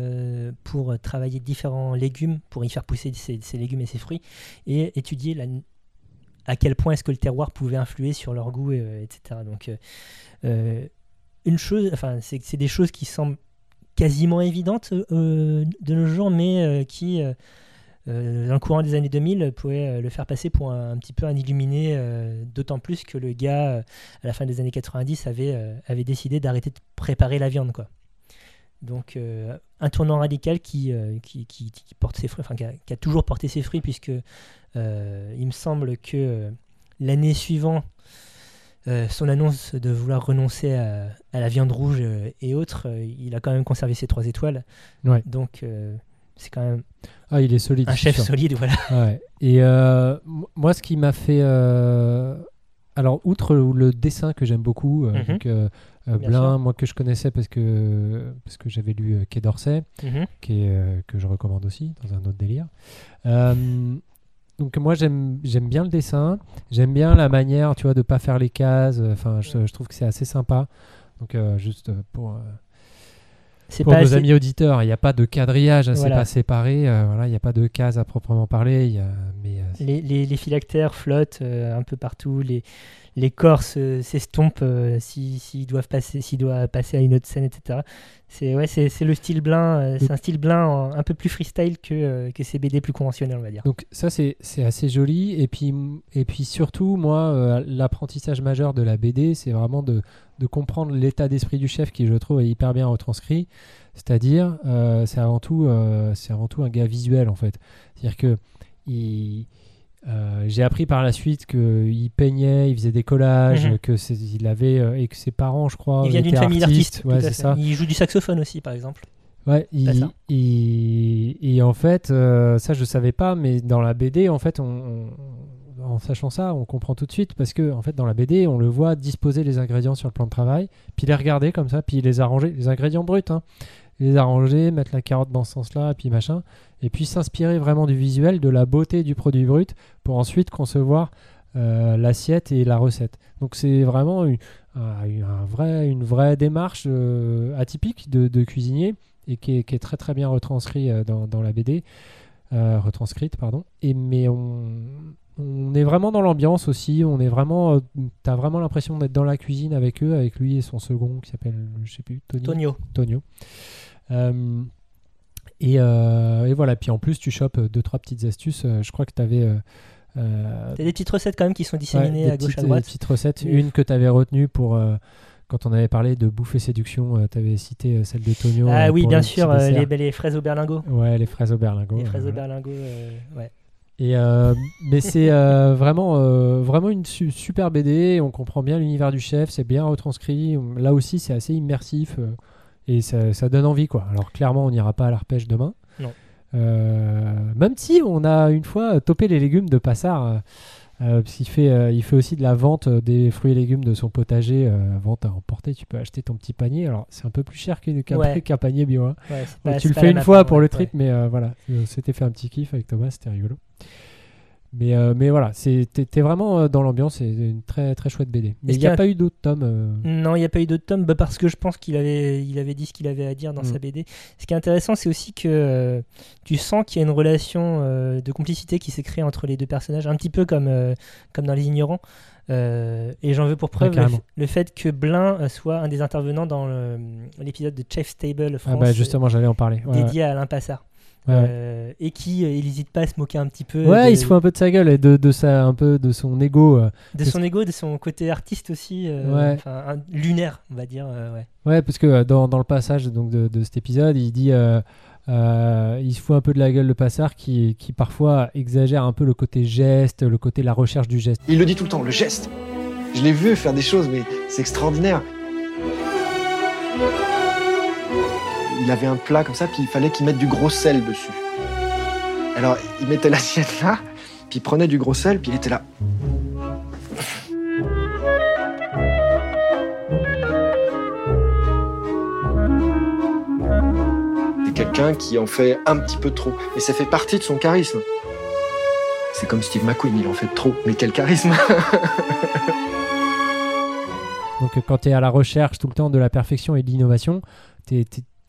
B: pour travailler différents légumes, pour y faire pousser ces, légumes et ces fruits, et étudier à quel point est-ce que le terroir pouvait influer sur leur goût, etc. Donc une chose, enfin c'est des choses qui semblent quasiment évidentes euh, de nos jours, mais euh, qui euh, dans le courant des années 2000, pouvait le faire passer pour un, petit peu un illuminé, d'autant plus que le gars, à la fin des années 90, avait, avait décidé d'arrêter de préparer la viande. Quoi. Donc, un tournant radical qui, qui, qui- porte ses fruits, a, qui a toujours porté ses fruits, puisque il me semble que l'année suivante, son annonce de vouloir renoncer à, à la viande rouge euh, et autres, euh, il a quand même conservé ses trois étoiles.
A: Ouais.
B: Donc, euh, c'est quand même
A: Ah, il est solide.
B: un chef
A: sûr.
B: solide, voilà.
A: Ouais. Et euh, moi, ce qui m'a fait. euh, Alors, outre le, dessin que j'aime beaucoup, euh,
B: Mhm.
A: donc, euh, euh, Blin, moi que je connaissais parce que, parce que j'avais lu euh, Quai d'Orsay,
B: Mhm.
A: euh, que je recommande aussi, dans un autre délire. Donc, moi, j'aime bien le dessin. J'aime bien la manière, tu vois, de pas faire les cases. Enfin, je, je trouve que c'est assez sympa. Donc, euh, juste euh, pour. euh, pour nos
B: assez-
A: amis auditeurs, il n'y a pas de quadrillage, hein, c'est
B: Voilà.
A: pas séparé, euh, voilà, il n'y a pas de cases à proprement parler, y a, mais
B: Les, les, les phylactères flottent un peu partout, les, les corps se- s'estompent euh, si- s'ils doivent passer, s'ils doivent passer à une autre scène, etc. C'est ouais, c'est le style blin, euh, c'est un style blin un peu plus freestyle que, euh, que ces BD plus conventionnels, on va dire.
A: Donc ça c'est c'est assez joli et puis et puis surtout moi l'apprentissage majeur de la BD c'est vraiment de, de comprendre l'état d'esprit du chef qui je trouve est hyper bien retranscrit c'est-à-dire euh, c'est avant tout euh, c'est avant tout un gars visuel en fait c'est-à-dire que il euh, j'ai appris par la suite qu'il peignait, il faisait des collages,
B: Mhm.
A: que il avait euh, et que ses parents, je crois,
B: Il vient d'une
A: étaient
B: famille d'artistes.
A: Ouais.
B: Il joue du saxophone aussi, par exemple.
A: Ouais, il, il- et en fait, euh, ça je savais pas, mais dans la BD, en fait, on, on- en sachant ça, on comprend tout de suite parce que en fait, dans la BD, on le voit disposer les ingrédients sur le plan de travail, puis les regarder comme ça, puis les arranger, les ingrédients bruts, hein, les arranger, mettre la carotte dans ce sens-là, puis machin, et puis s'inspirer vraiment du visuel, de la beauté du produit brut, pour ensuite concevoir euh, l'assiette et la recette. Donc c'est vraiment une, un- vrai, une vraie démarche euh, atypique de, de cuisinier et qui est, qui est très très bien retranscrit euh, dans, dans la BD, euh, retranscrite pardon. Et mais on, on est vraiment dans l'ambiance aussi. On est vraiment, t'as vraiment l'impression d'être dans la cuisine avec eux, avec lui et son second qui s'appelle, je sais plus.
B: Tonio.
A: Tonio. Euh, et, euh, et voilà. Puis en plus, tu chopes deux trois petites astuces. Euh, je crois que tu avais
B: T'as des petites recettes quand même qui sont disséminées à gauche
A: petites,
B: à droite.
A: des petites recettes. Une que tu avais retenue pour euh, quand on avait parlé de bouffe et séduction. tu avais cité euh, celle de Tonio.
B: Ah
A: euh,
B: oui, bien
A: le
B: sûr, euh, les, les fraises au berlingot.
A: Ouais, les fraises au berlingot.
B: les fraises
A: euh,
B: au berlingot, euh, ouais.
A: Et euh, mais c'est euh, vraiment, euh, vraiment une su- super BD. On comprend bien l'univers du chef, c'est bien retranscrit. Là aussi, c'est assez immersif euh, et ça, ça donne envie. quoi. Alors clairement, on n'ira pas à l'arpège demain.
B: Non.
A: Euh, même si on a une fois topé les légumes de Passard, euh, euh, parce qu'il fait, euh, il fait aussi de la vente des fruits et légumes de son potager, vente à emporter. Tu peux acheter ton petit panier. Alors c'est un peu plus cher qu'un
B: Ouais.
A: panier bio. hein.
B: Ouais, pas-
A: tu le fais
B: la
A: une fois
B: ouais,
A: pour le trip, mais voilà, c'était fait un petit kiff avec Thomas, c'était rigolo. Mais, euh, mais voilà, t'es vraiment euh, dans l'ambiance, c'est une très très chouette BD. Mais
B: Est-ce
A: il n'y a
B: y a-
A: pas eu d'autres tomes. euh,
B: Non, il n'y a pas eu d'autres tomes bah, parce que je pense qu'il avait, il avait dit ce qu'il avait à dire dans
A: Mm.
B: sa BD. Ce qui est intéressant, c'est aussi que euh, tu sens qu'il y a une relation euh, de complicité qui s'est créée entre les deux personnages, un petit peu comme, euh, comme dans Les Ignorants. Euh, et j'en veux pour preuve le, fait que Blin euh, soit un des intervenants dans l'épisode de Chef's Table
A: Ah bah justement, j'allais en parler.
B: euh,
A: Ouais,
B: dédié à Alain Passard.
A: Ouais, ouais.
B: Euh, et qui, euh, il n'hésite pas à se moquer un petit peu
A: Ouais,
B: de,
A: il se fout un peu de sa gueule et de, de sa, un peu de son ego. euh.
B: de son ego, de son côté artiste aussi, euh,
A: Ouais.
B: un- lunaire, on va dire. euh, ouais.
A: Ouais, parce que dans, dans le passage donc, de, de cet épisode, il dit. euh, euh, il se fout un peu de la gueule de Passard qui, qui parfois exagère un peu le côté geste, le côté la recherche du geste.
E: Il le dit tout le temps, le geste. Je l'ai vu faire des choses, mais c'est extraordinaire. Il avait un plat comme ça, puis il fallait qu'il mette du gros sel dessus. Alors, il mettait l'assiette là, puis il prenait du gros sel, puis il était là. C'est quelqu'un qui en fait un petit peu trop. Et ça fait partie de son charisme. C'est comme Steve McQueen, il en fait trop. Mais quel charisme
A: Donc quand tu es à la recherche tout le temps de la perfection et de l'innovation,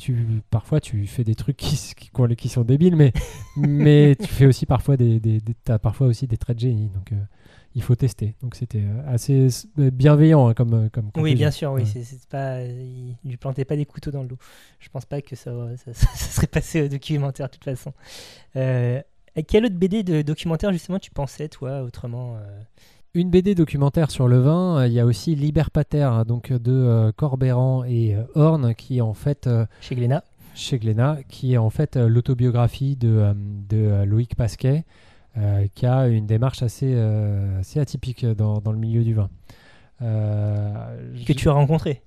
A: tu, parfois tu fais des trucs qui, s- qui, qui sont débiles, mais, mais tu fais aussi parfois des, des, des- t'as parfois aussi des traits de génie. Donc euh, il faut tester. Donc c'était euh, assez bienveillant hein, comme, euh, comme
B: Oui, bien sûr, oui.
A: Ouais.
B: c'est pas, il lui plantait pas des couteaux dans le dos. Je pense pas que ça, ça, ça serait passé au documentaire de toute façon. Euh, à quel autre BD de documentaire justement tu pensais toi autrement
A: Une BD documentaire sur le vin, euh, il y a aussi Liber Pater, hein, donc de euh, Corbéran et euh, Horn, qui est en fait euh,
B: chez Glénat
A: chez Glénat, qui est en fait euh, l'autobiographie de, euh, de euh, Loïc Pasquet, euh, qui a une démarche assez, euh, assez atypique dans, dans le milieu du vin. Euh,
B: que tu as rencontré.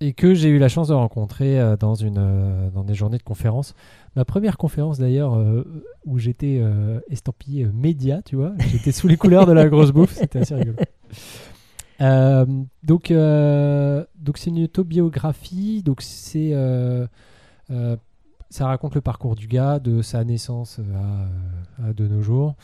A: et que j'ai eu la chance de rencontrer euh, dans, une, euh, dans des journées de conférences. Ma première conférence d'ailleurs euh, où j'étais euh, estampillé euh, média, tu vois, j'étais sous les couleurs de la grosse bouffe, c'était assez rigolo. Donc, donc c'est une autobiographie, donc c'est ça raconte le parcours du gars de sa naissance à, à de nos jours.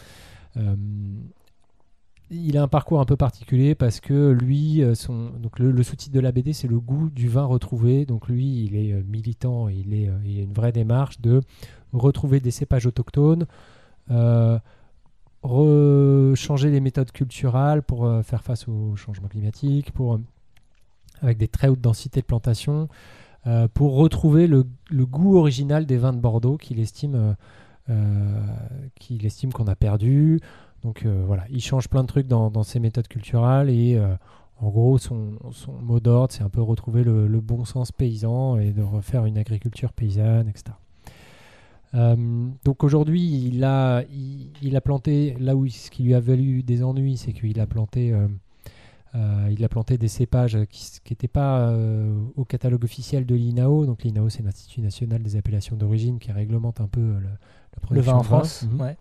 A: Il a un parcours un peu particulier parce que lui, euh, son, donc le, sous-titre de la BD, c'est le goût du vin retrouvé. Donc lui, il est euh, militant, il, est, euh, il a une vraie démarche de retrouver des cépages autochtones, euh, changer les méthodes culturelles pour faire face au changement climatique, pour, avec des très hautes densités de plantation, pour retrouver le, goût original des vins de Bordeaux qu'il estime qu'on a perdu. Donc euh, voilà, il change plein de trucs dans, dans ses méthodes culturelles et euh, en gros, son, son mot d'ordre, c'est un peu retrouver le, le bon sens paysan et de refaire une agriculture paysanne, etc. Euh, donc aujourd'hui, il a, il, il a planté, là où ce qui lui a valu des ennuis, c'est qu'il a planté, euh, euh, il a planté des cépages qui n'étaient pas au catalogue officiel de l'INAO. Donc l'INAO, c'est l'Institut national des appellations d'origine qui réglemente un peu le, la
B: Le
A: production
B: vin en. France.
A: Mhm.
B: ouais.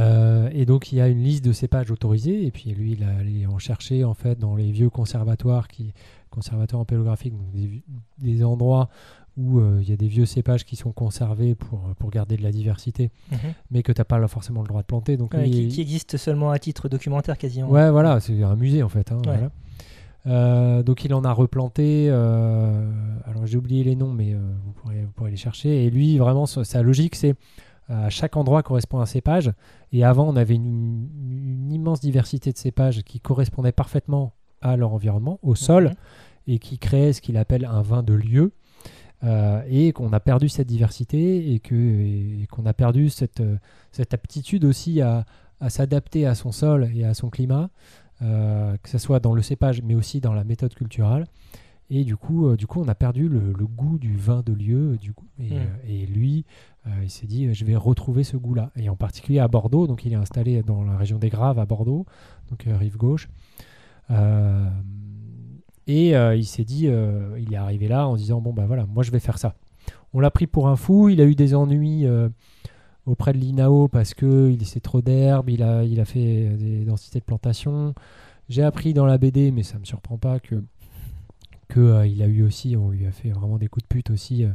A: Euh, et donc il y a une liste de cépages autorisés et puis lui il a allé en chercher en fait dans les vieux conservatoires qui conservatoires empélographiques donc des, endroits où euh, il y a des vieux cépages qui sont conservés pour, pour garder de la diversité
B: Mhm.
A: mais que tu n'as pas là forcément le droit de planter donc
B: Ouais,
A: lui,
B: qui,
A: il-
B: qui existe seulement à titre documentaire quasiment.
A: Ouais, voilà, c'est un musée en fait. hein,
B: Ouais.
A: voilà. Euh, donc il en a replanté. euh, alors j'ai oublié les noms, mais euh, vous, pourrez, vous pourrez les chercher. Et lui, vraiment, sa, sa logique, c'est à chaque endroit correspond un cépage. Et avant, on avait une, une immense diversité de cépages qui correspondaient parfaitement à leur environnement, au sol, et qui créaient ce qu'il appelle un vin de lieu. Euh, et qu'on a perdu cette diversité et qu'on a perdu cette, euh, cette aptitude aussi à, à s'adapter à son sol et à son climat, euh, que ce soit dans le cépage mais aussi dans la méthode culturelle. Et du coup, euh, du coup on a perdu le, le goût du vin de lieu. Du coup, et,
B: Mm.
A: et lui, il s'est dit, je vais retrouver ce goût-là. Et en particulier à Bordeaux, donc il est installé dans la région des Graves à Bordeaux, donc euh, rive gauche. Euh, et euh, il s'est dit, euh, il est arrivé là en disant, bon ben voilà, moi je vais faire ça. On l'a pris pour un fou, il a eu des ennuis euh, auprès de l'INAO parce que il laissait trop d'herbe, il a, il a fait des densités de plantation. J'ai appris dans la BD, mais ça me surprend pas que que euh, il a eu aussi, on lui a fait vraiment des coups de pute aussi. euh,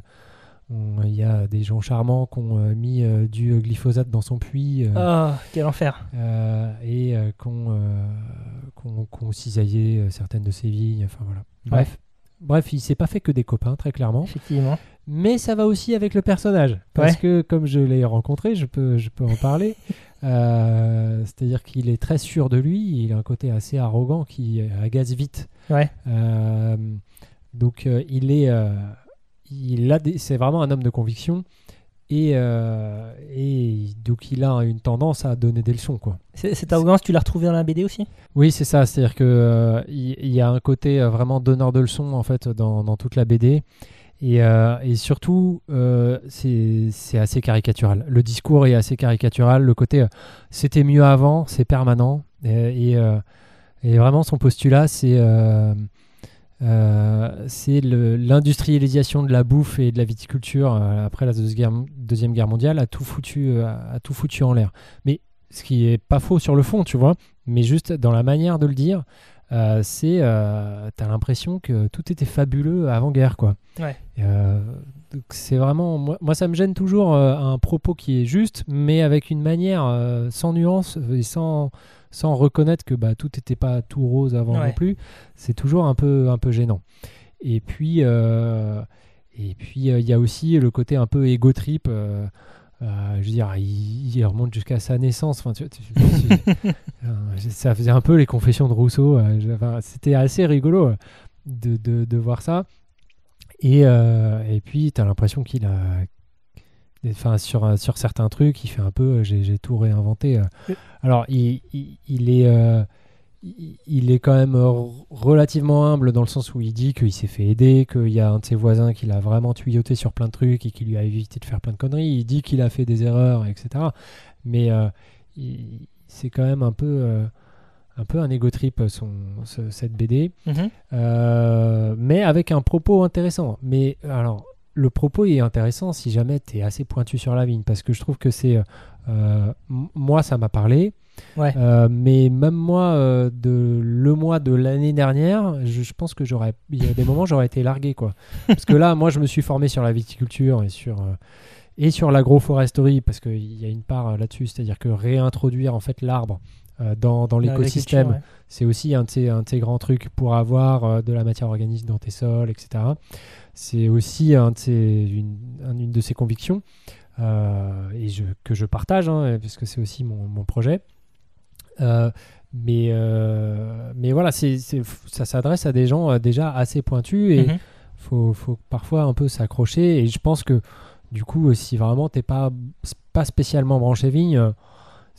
A: Il y a des gens charmants qui ont euh, mis euh, du glyphosate dans son puits euh,
B: Oh, quel enfer.
A: euh, et euh, qui ont, euh, cisaillé euh, certaines de ses vignes. Enfin voilà. Bref, bref, il s'est pas fait que des copains très clairement.
B: Effectivement.
A: Mais ça va aussi avec le personnage. Parce
B: Ouais.
A: que comme je l'ai rencontré, je peux, je peux en parler. Euh, C'est-à-dire qu'il est très sûr de lui. Il a un côté assez arrogant qui agace vite.
B: Ouais.
A: Euh, donc euh, il est, euh, il a c'est vraiment un homme de conviction. Et, euh, et donc il a une tendance à donner des leçons. Quoi.
B: Cette arrogance, tu l'as retrouvée dans la BD aussi?
A: Oui, c'est ça. C'est-à-dire que euh, y, a un côté euh, vraiment donneur de leçons en fait dans, dans toute la BD. Et, euh, et surtout, c'est assez caricatural. Le discours est assez caricatural. Le côté c'était mieux avant, c'est permanent. Et, et vraiment, son postulat, c'est euh, c'est l'industrialisation de la bouffe et de la viticulture euh, après la Deuxième Guerre, Deuxième Guerre mondiale a tout foutu, euh, a tout foutu en l'air. Mais ce qui est pas faux sur le fond, tu vois, mais juste dans la manière de le dire, c'est t'as l'impression que tout était fabuleux avant-guerre, quoi.
B: Ouais.
A: C'est vraiment moi, moi, ça me gêne toujours un propos qui est juste, mais avec une manière sans nuance et sans sans reconnaître que bah, tout n'était pas tout rose avant
B: Ouais.
A: non plus, c'est toujours un peu, un peu gênant. Et puis, euh, et puis euh, il y a aussi le côté un peu ego trip. euh, je veux dire, il, il remonte jusqu'à sa naissance. Enfin, tu vois, tu- tu- ça faisait un peu les confessions de Rousseau. euh, enfin, C'était assez rigolo de, de- de voir ça. Et, euh, et puis, tu as l'impression qu'il a. Enfin, sur, euh, sur certains trucs, il fait un peu. euh, J'ai tout réinventé. euh.
B: Oui.
A: Alors, il, il, il est. euh, il il est quand même relativement humble dans le sens où il dit qu'il s'est fait aider, qu'il y a un de ses voisins qui l'a vraiment tuyauté sur plein de trucs et qui lui a évité de faire plein de conneries. Il dit qu'il a fait des erreurs, etc. Mais euh, c'est quand même un peu, euh, un peu un ego trip son, ce- cette BD,
B: Mhm.
A: Euh, mais avec un propos intéressant. Mais alors, le propos est intéressant si jamais tu es assez pointu sur la vigne, parce que je trouve que c'est. euh, moi, ça m'a parlé.
B: Ouais.
A: Euh, mais même moi, euh, de, le mois de l'année dernière, je, je pense que j'aurais, il y a des moments j'aurais été largué quoi. Parce que là, moi, je me suis formé sur la viticulture et sur euh, et sur l'agroforesterie parce qu'il y a une part là-dessus, c'est-à-dire que réintroduire en fait l'arbre dans, dans l'écosystème, c'est aussi un de, ces, un de ces grands trucs pour avoir de la matière organique dans tes sols, etc. C'est aussi un de ces, une, un- une de ses convictions euh, et je, que je partage, hein, puisque c'est aussi mon, mon projet. Euh, mais, euh, mais voilà, c'est- ça s'adresse à des gens déjà assez pointus et
B: ouais. Mhm.
A: faut, faut parfois un peu s'accrocher. Et je pense que du coup, si vraiment t'es pas, pas spécialement branché vigne,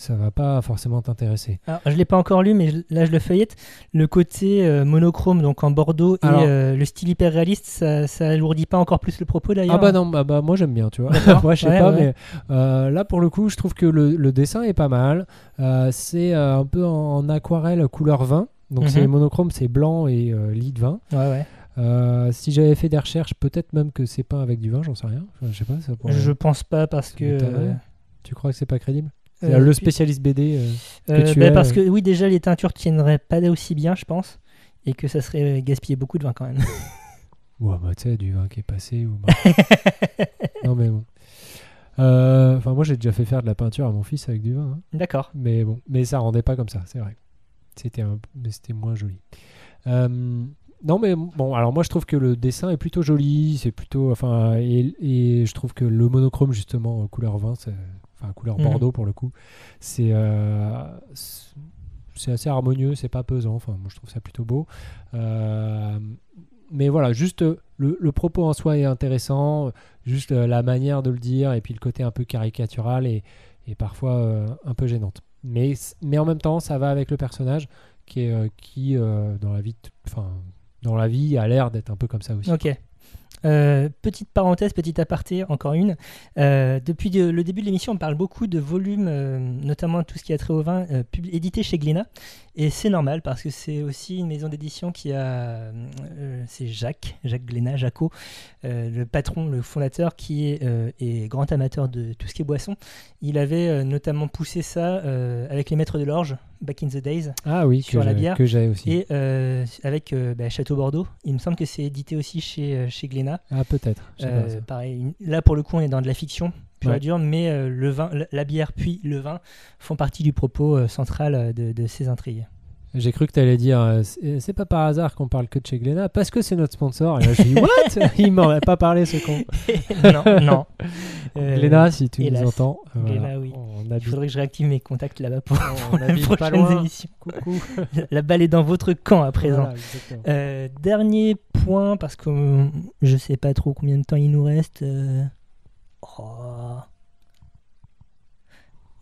A: ça va pas forcément t'intéresser.
B: Alors, je l'ai pas encore lu, mais je- là je le feuillette. Le côté euh, monochrome, donc en bordeaux,
A: Alors-
B: et euh, le style hyper réaliste, ça, ça alourdit pas encore plus le propos d'ailleurs.
A: Ah bah non, bah, bah, moi j'aime bien, tu vois. Moi je sais
B: Ouais,
A: pas,
B: ouais.
A: mais euh, là pour le coup, je trouve que le, le dessin est pas mal. C'est un peu en, aquarelle couleur vin. Donc
B: Mhm.
A: c'est monochrome, c'est blanc et lit de vin.
B: Ouais, ouais.
A: Euh, si j'avais fait des recherches, peut-être même que c'est peint avec du vin, j'en sais rien. Enfin, je sais pas. Ça pourrait-
B: Je pense pas parce que. euh,
A: Tu crois que c'est pas crédible? Le
B: puis-
A: spécialiste BD. euh,
B: euh,
A: que tu
B: bah,
A: es,
B: parce
A: euh.
B: que oui, déjà les teintures tiendraient pas aussi bien, je pense, et que ça serait euh, gaspiller beaucoup de vin quand même.
A: Ouais, bah tu sais, du vin qui est passé ou. non mais bon. Euh, Enfin, moi j'ai déjà fait faire de la peinture à mon fils avec du vin. hein.
B: D'accord.
A: Mais bon, mais ça rendait pas comme ça, c'est vrai. C'était un... mais c'était moins joli. Euh, non, mais bon, alors moi je trouve que le dessin est plutôt joli, c'est plutôt, enfin, et, et je trouve que le monochrome justement euh, couleur vin, c'est- enfin couleur bordeaux pour le coup, c'est euh, c'est- c'est assez harmonieux, c'est pas pesant. Enfin, moi je trouve ça plutôt beau. Euh, mais voilà, juste euh, le, le propos en soi est intéressant, juste la manière de le dire et puis le côté un peu caricatural et, et parfois euh, un peu gênante. Mais, mais en même temps, ça va avec le personnage qui, est, euh, qui dans la vie, enfin, dans la vie, a l'air d'être un peu comme ça aussi.
B: Ok. Euh, petite parenthèse, petit aparté, encore une. Euh, depuis de- le début de l'émission, on parle beaucoup de volumes, euh, notamment tout ce qui a trait au vin, édité chez Glénat. Et c'est normal parce que c'est aussi une maison d'édition qui a. euh, c'est Jacques, Jacques Glénat, Jaco, euh, le patron, le fondateur, qui est, euh, est grand amateur de tout ce qui est boisson. Il avait notamment poussé ça avec les maîtres de l'orge, back in the days.
A: Ah oui,
B: Sur
A: que
B: la bière.
A: que j'ai aussi.
B: Et avec bah, Château Bordeaux, il me semble que c'est édité aussi chez, chez Glénat.
A: Ah peut-être.
B: pareil, là pour le coup on est dans de la fiction pure
A: Ouais.
B: et dure, mais euh, le vin, la, bière puis le vin font partie du propos euh, central euh, de, de ces intrigues.
A: J'ai cru que tu allais dire c'est pas par hasard qu'on parle que de chez Glénat parce que c'est notre sponsor. Et là, je dis what? Il m'en a pas parlé ce con.
B: non, non. Euh,
A: Glénat, si tu
B: hélas.
A: nous entends, voilà,
B: Glénat, oui.
A: on
B: Il faudrait que je réactive mes contacts là-bas pour,
A: on
B: pour les prochaines émissions.
A: Coucou.
B: La balle est dans votre camp à présent.
A: Voilà.
B: Euh, dernier point, parce que je sais pas trop combien de temps il nous reste. euh, oh.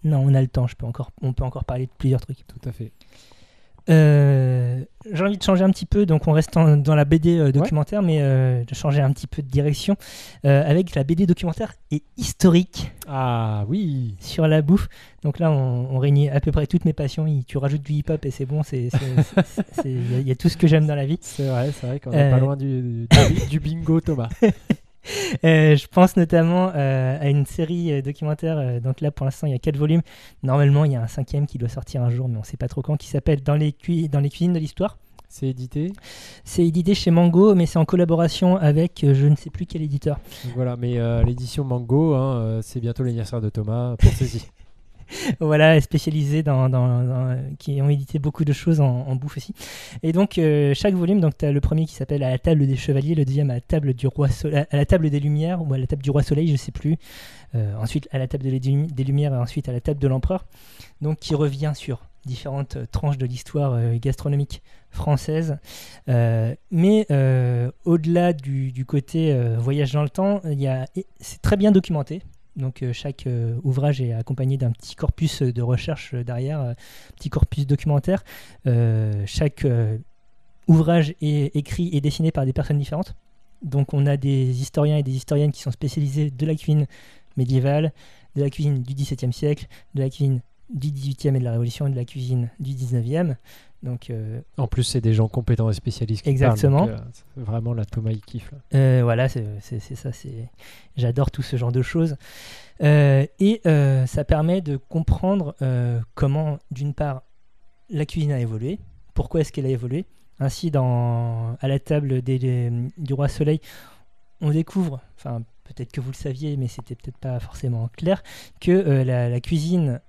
B: Non, on a le temps, je peux encore, on peut encore parler de plusieurs trucs.
A: Tout à fait.
B: Euh, J'ai envie de changer un petit peu, donc on reste en- dans la BD euh, documentaire, mais euh, de changer un petit peu de direction avec la BD documentaire et historique
A: Ah oui.
B: sur la bouffe. Donc là, on, on réunit à peu près toutes mes passions. Il- Tu rajoutes du hip-hop et c'est bon, il y, a- il y a tout ce que j'aime dans la vie.
A: C'est vrai, c'est vrai qu'on est pas loin du, du, du bingo, Thomas.
B: Euh, je pense notamment euh, à une série euh, documentaire. donc là, pour l'instant, il y a quatre volumes. Normalement, il y a un cinquième qui doit sortir un jour, mais on ne sait pas trop quand, qui s'appelle Dans les, cui- dans les cuisines de l'histoire.
A: C'est édité?
B: C'est édité chez Mango, mais c'est en collaboration avec je ne sais plus quel éditeur.
A: Voilà, mais l'édition Mango, hein, c'est bientôt l'anniversaire de Thomas. Pensez-y.
B: voilà, spécialisés dans, qui ont édité beaucoup de choses en, bouffe aussi. Et donc euh, chaque volume, donc tu as le premier qui s'appelle à la table des chevaliers, le deuxième à la table du roi à la table des lumières ou à la table du roi Soleil, je sais plus. Euh, ensuite à la table des, Lumi- des lumières et ensuite à la table de l'empereur. Donc qui revient sur différentes tranches de l'histoire euh, gastronomique française. Mais au-delà du, du côté voyage dans le temps, c'est très bien documenté. Donc euh, chaque euh, ouvrage est accompagné d'un petit corpus de recherche euh, derrière, euh, petit corpus documentaire. Chaque ouvrage est écrit et dessiné par des personnes différentes. Donc on a des historiens et des historiennes qui sont spécialisés de la cuisine médiévale, de la cuisine du XVIIe siècle, de la cuisine du XVIIIe et de la Révolution et de la cuisine du XIXe. Donc euh,
A: En plus, c'est des gens compétents et spécialistes qui
B: Exactement.
A: parlent. donc, euh, vraiment la Thomas, il kiffe. là.
B: Euh, voilà, c'est ça. J'adore tout ce genre de choses. Et ça permet de comprendre comment, d'une part, la cuisine a évolué, pourquoi est-ce qu'elle a évolué. Ainsi, dans, à la table des- des- du Roi Soleil, on découvre, enfin peut-être que vous le saviez, mais c'était peut-être pas forcément clair, que euh, la, la cuisine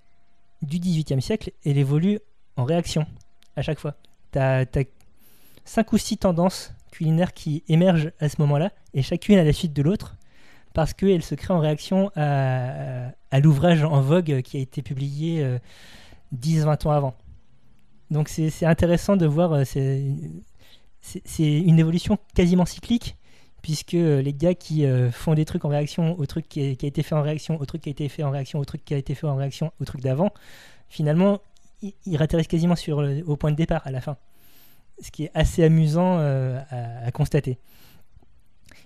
B: du XVIIIe siècle, elle évolue en réaction à chaque fois. Tu as, cinq ou six tendances culinaires qui émergent à ce moment-là, et chacune à la suite de l'autre, parce qu'elle se crée en réaction à, l'ouvrage en vogue qui a été publié euh, 10-20 ans avant. Donc c'est intéressant de voir, euh, c'est une évolution quasiment cyclique, puisque les gars qui euh, font des trucs en réaction au truc qui a été fait en réaction, au truc qui a été fait en réaction, au truc qui a été fait en réaction, au truc d'avant, finalement, ils atterrissent quasiment sur, le- au point de départ à la fin. Ce qui est assez amusant euh, à, à constater.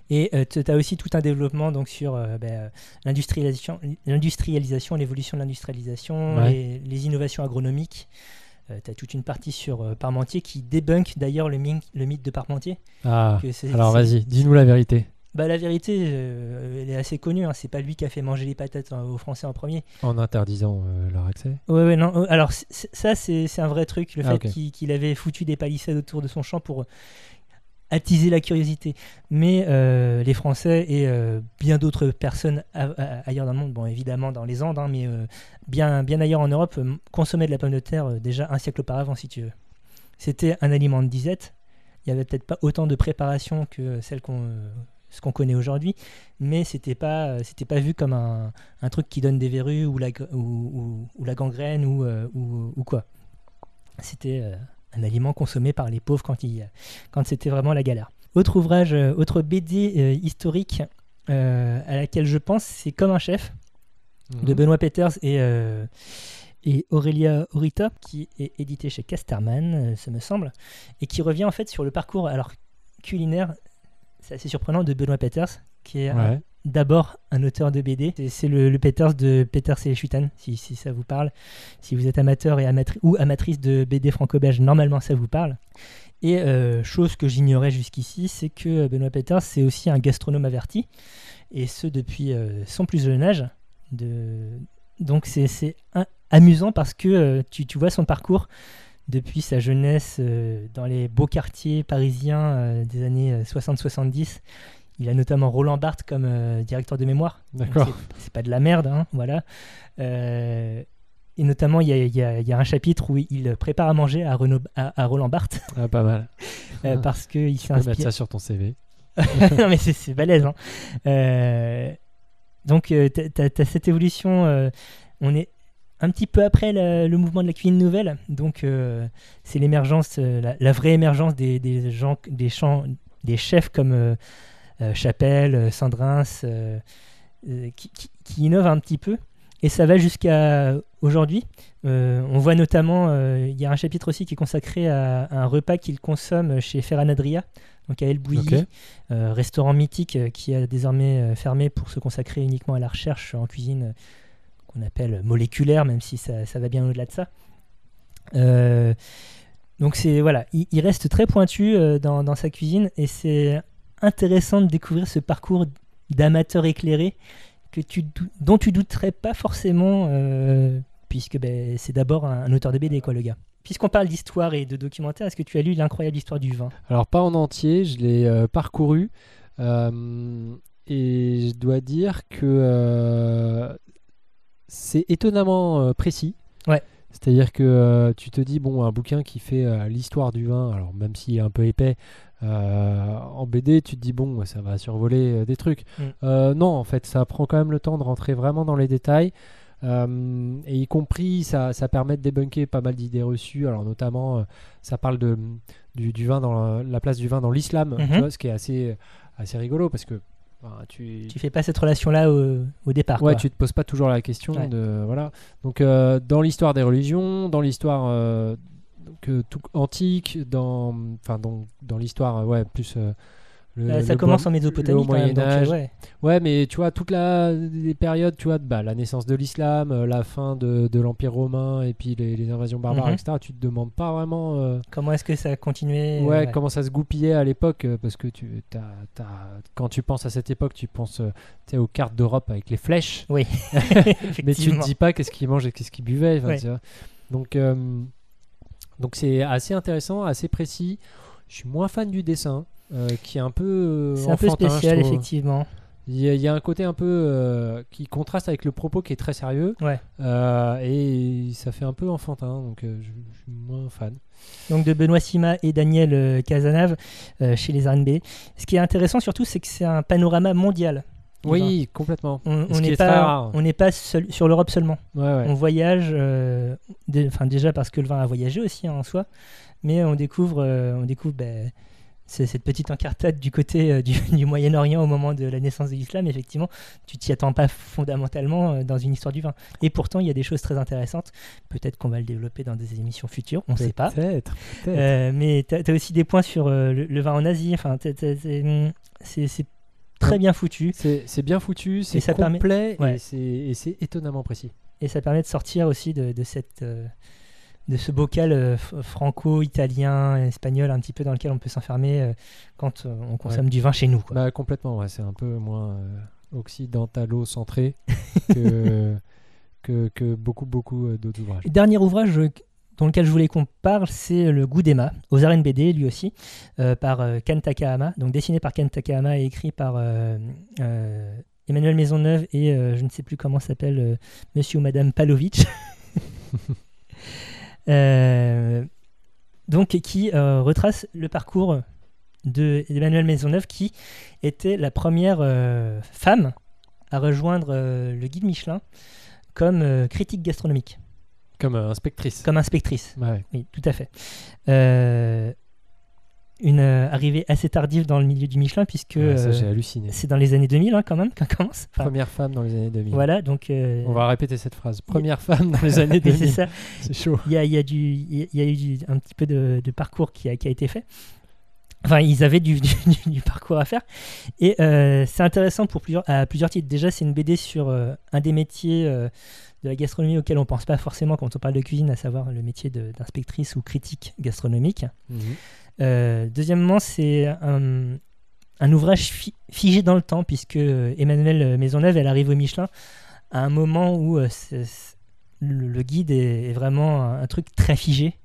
B: Et tu as aussi tout un développement donc, sur euh, ben, euh, l'industrialisation, l'industrialisation, l'évolution de l'industrialisation,
A: Ouais.
B: les, les innovations agronomiques. tu as toute une partie sur euh, Parmentier qui débunk d'ailleurs le, mythe- le mythe de Parmentier.
A: Ah, alors vas-y, dis-nous la vérité.
B: Bah, la vérité, euh, elle est assez connue. hein. C'est pas lui qui a fait manger les patates hein, aux Français en premier.
A: En interdisant euh, leur accès.
B: Ouais, ouais, non. euh, Alors, ça, c'est un vrai truc. Le
A: Ah,
B: fait qu'il avait foutu des palissades autour de son champ pour attiser la curiosité. Mais euh, les Français et euh, bien d'autres personnes ailleurs dans le monde, bon, évidemment dans les Andes, hein, mais euh, bien, bien ailleurs en Europe, consommaient de la pomme de terre déjà un siècle auparavant, si tu veux. C'était un aliment de disette. Il n'y avait peut-être pas autant de préparation que celle qu'on. Ce qu'on connaît aujourd'hui, mais c'était pas euh, c'était pas vu comme un, un truc qui donne des verrues ou la, gr- ou, ou- ou la gangrène ou, euh, ou, ou quoi. C'était euh, un aliment consommé par les pauvres quand, il- quand c'était vraiment la galère. Autre ouvrage, autre BD euh, historique euh, à laquelle je pense, c'est Comme un chef de
A: Mhm.
B: Benoît Peters et, euh, et Aurélia Orita, qui est édité chez Casterman, ça me semble, et qui revient en fait sur le parcours alors culinaire, c'est assez surprenant, de Benoît Peters, qui est
A: Ouais.
B: d'abord un auteur de BD. C'est- le, le Peters de Peters et Schuiten, si, si ça vous parle. Si vous êtes amateur et amatri- ou amatrice de BD franco-belge, normalement ça vous parle. Et euh, chose que j'ignorais jusqu'ici, c'est que Benoît Peters, c'est aussi un gastronome averti, et ce depuis euh, son plus jeune âge. De... Donc c'est amusant parce que euh, tu, tu vois son parcours depuis sa jeunesse euh, dans les beaux quartiers parisiens euh, des années euh, 60-70. Il a notamment Roland Barthes comme euh, directeur de mémoire.
A: D'accord.
B: c'est- pas de la merde, hein, voilà. Euh, et notamment, il y a, il y a- il y a un chapitre où il prépare à manger à, Renaud- à- à Roland Barthes
A: Ah, pas mal.
B: euh,
A: Ah.
B: parce qu'il
A: Tu peux mettre
B: s'inspire.
A: ça sur ton CV.
B: non, mais c'est- balèze. hein. Euh, donc, euh, t'as t'as cette évolution. euh, on est un petit peu après la- le mouvement de la cuisine nouvelle. Donc, euh, c'est l'émergence, euh, la, la vraie émergence des, des gens, des, champs, des chefs comme euh, Chapelle, Sandrins, euh, qui, qui- qui innovent un petit peu. Et ça va jusqu'à aujourd'hui. On voit notamment, il y a un chapitre aussi qui est consacré à, à un repas qu'il consomme chez Ferran Adria, donc à El Bouilly, restaurant mythique qui a désormais fermé pour se consacrer uniquement à la recherche en cuisine qu'on appelle moléculaire, même si ça, va bien au-delà de ça. Euh, donc c'est voilà, il, reste très pointu euh, dans, sa cuisine et c'est intéressant de découvrir ce parcours d'amateur éclairé que tu, dont tu douterais pas forcément, euh, puisque ben, c'est d'abord un, un auteur de BD, quoi, le gars. Puisqu'on parle d'histoire et de documentaire, est-ce que tu as lu l'incroyable histoire du vin?
A: Alors, pas en entier, je l'ai parcouru. et je dois dire que c'est étonnamment euh, précis.
B: Ouais.
A: C'est-à-dire que euh, tu te dis, bon, un bouquin qui fait euh, l'histoire du vin, alors même s'il est un peu épais, euh, en BD, tu te dis, bon, ça va survoler des trucs.
B: Mm.
A: Non, en fait, ça prend quand même le temps de rentrer vraiment dans les détails. Et y compris, ça, ça permet de débunker pas mal d'idées reçues. Alors, notamment, ça parle de, du, du vin dans la, la place du vin dans l'islam,
B: Mhm.
A: ce qui est assez, assez rigolo parce que enfin, tu,
B: Tu fais pas cette relation-là au, au départ.
A: Ouais,
B: quoi.
A: tu te poses pas toujours la question
B: Ouais.
A: de voilà. Donc euh, dans l'histoire des religions, dans l'histoire euh, euh, antique, dans enfin dans, dans l'histoire ouais plus le,
B: Euh, ça
A: le
B: commence en Mésopotamie quand même. donc, euh, ouais.
A: Ouais, mais tu vois toute la les périodes, tu vois bah, la naissance de l'islam, euh, la fin de, de l'empire romain et puis les, les invasions barbares,
B: Mhm.
A: etc. Tu te demandes pas vraiment euh,
B: Comment est-ce que ça a continué
A: ouais,
B: ouais.
A: comment ça se goupillait à l'époque euh, parce que tu t'as- t'as- quand tu penses à cette époque, tu penses euh, aux cartes d'Europe avec les flèches.
B: Oui,
A: mais tu te dis pas qu'est-ce qu'ils mangent et qu'est-ce qu'ils buvaient.
B: Ouais.
A: tu vois. Donc, euh, donc c'est assez intéressant, assez précis. Je suis moins fan du dessin, euh, qui est un peu euh,
B: C'est un peu spécial, effectivement.
A: Il y, a, il y a un côté un peu euh, qui contraste avec le propos qui est très sérieux,
B: Ouais.
A: euh, et ça fait un peu enfantin, donc euh, je, je suis moins fan.
B: Donc de Benoît Sima et Daniel euh, chez les RNB. Ce qui est intéressant surtout, c'est que c'est un panorama mondial.
A: Oui, complètement.
B: On n'est pas, on n'est pas seul- sur l'Europe seulement.
A: Ouais, ouais.
B: On voyage, enfin déjà parce que le vin a voyagé aussi hein, en soi, mais on découvre, euh, on découvre c'est cette petite incartade du côté euh, du, du Moyen-Orient au moment de la naissance de l'islam. Effectivement, tu t'y attends pas fondamentalement euh, dans une histoire du vin. Et pourtant, il y a des choses très intéressantes. Peut-être qu'on va le développer dans des émissions futures, on ne sait pas.
A: Peut-être.
B: mais tu as, aussi des points sur le, le vin en Asie. Enfin, t'as- c'est très bien foutu
A: C'est bien foutu, c'est
B: permet-
A: complet
B: Ouais.
A: et c'est- et c'est étonnamment précis.
B: et ça permet de sortir aussi de, de cette euh, de ce bocal euh, franco-italien, espagnol, un petit peu dans lequel on peut s'enfermer euh, quand euh, on consomme du vin chez nous. Quoi.
A: Bah, complètement, ouais, c'est un peu moins occidentalo-centré que, que, que beaucoup, beaucoup d'autres ouvrages.
B: Dernier ouvrage dans lequel je voulais qu'on parle, c'est Le Goût d'Emma, aux RNBD lui aussi, euh, par euh, Ken Takahama, donc dessiné par Ken Takahama et écrit par euh, Emmanuel Maisonneuve et je ne sais plus comment s'appelle Monsieur ou Madame Palovic. Euh, donc qui euh, retrace le parcours de Emmanuel Maisonneuve qui était la première euh, femme à rejoindre le guide Michelin comme critique gastronomique,
A: Comme inspectrice.
B: comme inspectrice.
A: Ouais.
B: Oui, tout à fait. Euh, une euh, arrivée assez tardive dans le milieu du Michelin, puisque
A: Ouais, ça,
B: euh,
A: j'ai halluciné.
B: c'est dans les années 2000 hein, quand même qu'elle commence. Enfin,
A: Première femme dans les années 2000.
B: voilà, donc. euh,
A: On va répéter cette phrase. Première femme dans les années
B: et c'est
A: 2000.
B: ça.
A: C'est chaud.
B: Il y a, y a du, il y a eu un petit peu de, de parcours qui a, qui a été fait. Enfin, ils avaient du, du- du parcours à faire. Et euh, c'est intéressant pour plusieurs, à plusieurs titres. Déjà, c'est une BD sur euh, un des métiers euh, de la gastronomie auquel on pense pas forcément quand on parle de cuisine, à savoir le métier de- d'inspectrice ou critique gastronomique.
A: Mhm.
B: Euh, deuxièmement, c'est un, un ouvrage fi- figé dans le temps, puisque euh, Emmanuel Maisonneuve, elle arrive au Michelin à un moment où euh, le, le guide est, est vraiment un, truc très figé.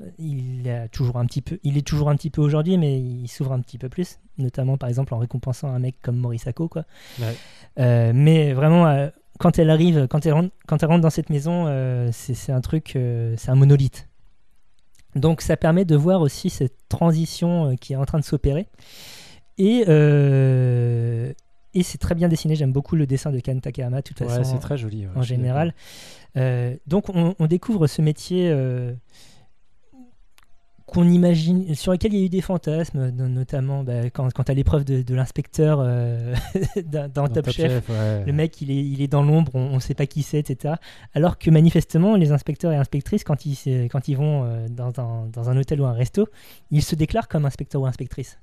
B: Euh, Il, a toujours un petit peu, il est toujours un petit peu aujourd'hui, mais il s'ouvre un petit peu plus, notamment par exemple en récompensant un mec comme Maurice Acco. Quoi.
A: Ouais.
B: Euh, mais vraiment, euh, quand elle arrive, quand elle rentre, quand elle rentre dans cette maison, euh, c'est un truc, euh, c'est un monolithe. Donc ça permet de voir aussi cette transition euh, qui est en train de s'opérer. Et, euh, et c'est très bien dessiné, j'aime beaucoup le dessin de Ken Takahama, de toute
A: Ouais,
B: façon,
A: c'est très joli. ouais,
B: en général. Euh, donc on, on découvre ce métier euh, qu'on imagine, sur lequel il y a eu des fantasmes, no- notamment bah, quand, quand à l'épreuve de, de l'inspecteur euh, dans, dans
A: d'accord.
B: Top,
A: Dans
B: Chef.
A: ouais.
B: Le mec, il est, il est dans l'ombre, on ne sait pas qui c'est, etc. Alors que manifestement, les inspecteurs et inspectrices, quand ils, se- quand ils vont euh, dans, un, dans un hôtel ou un resto, ils se déclarent comme inspecteur ou inspectrice.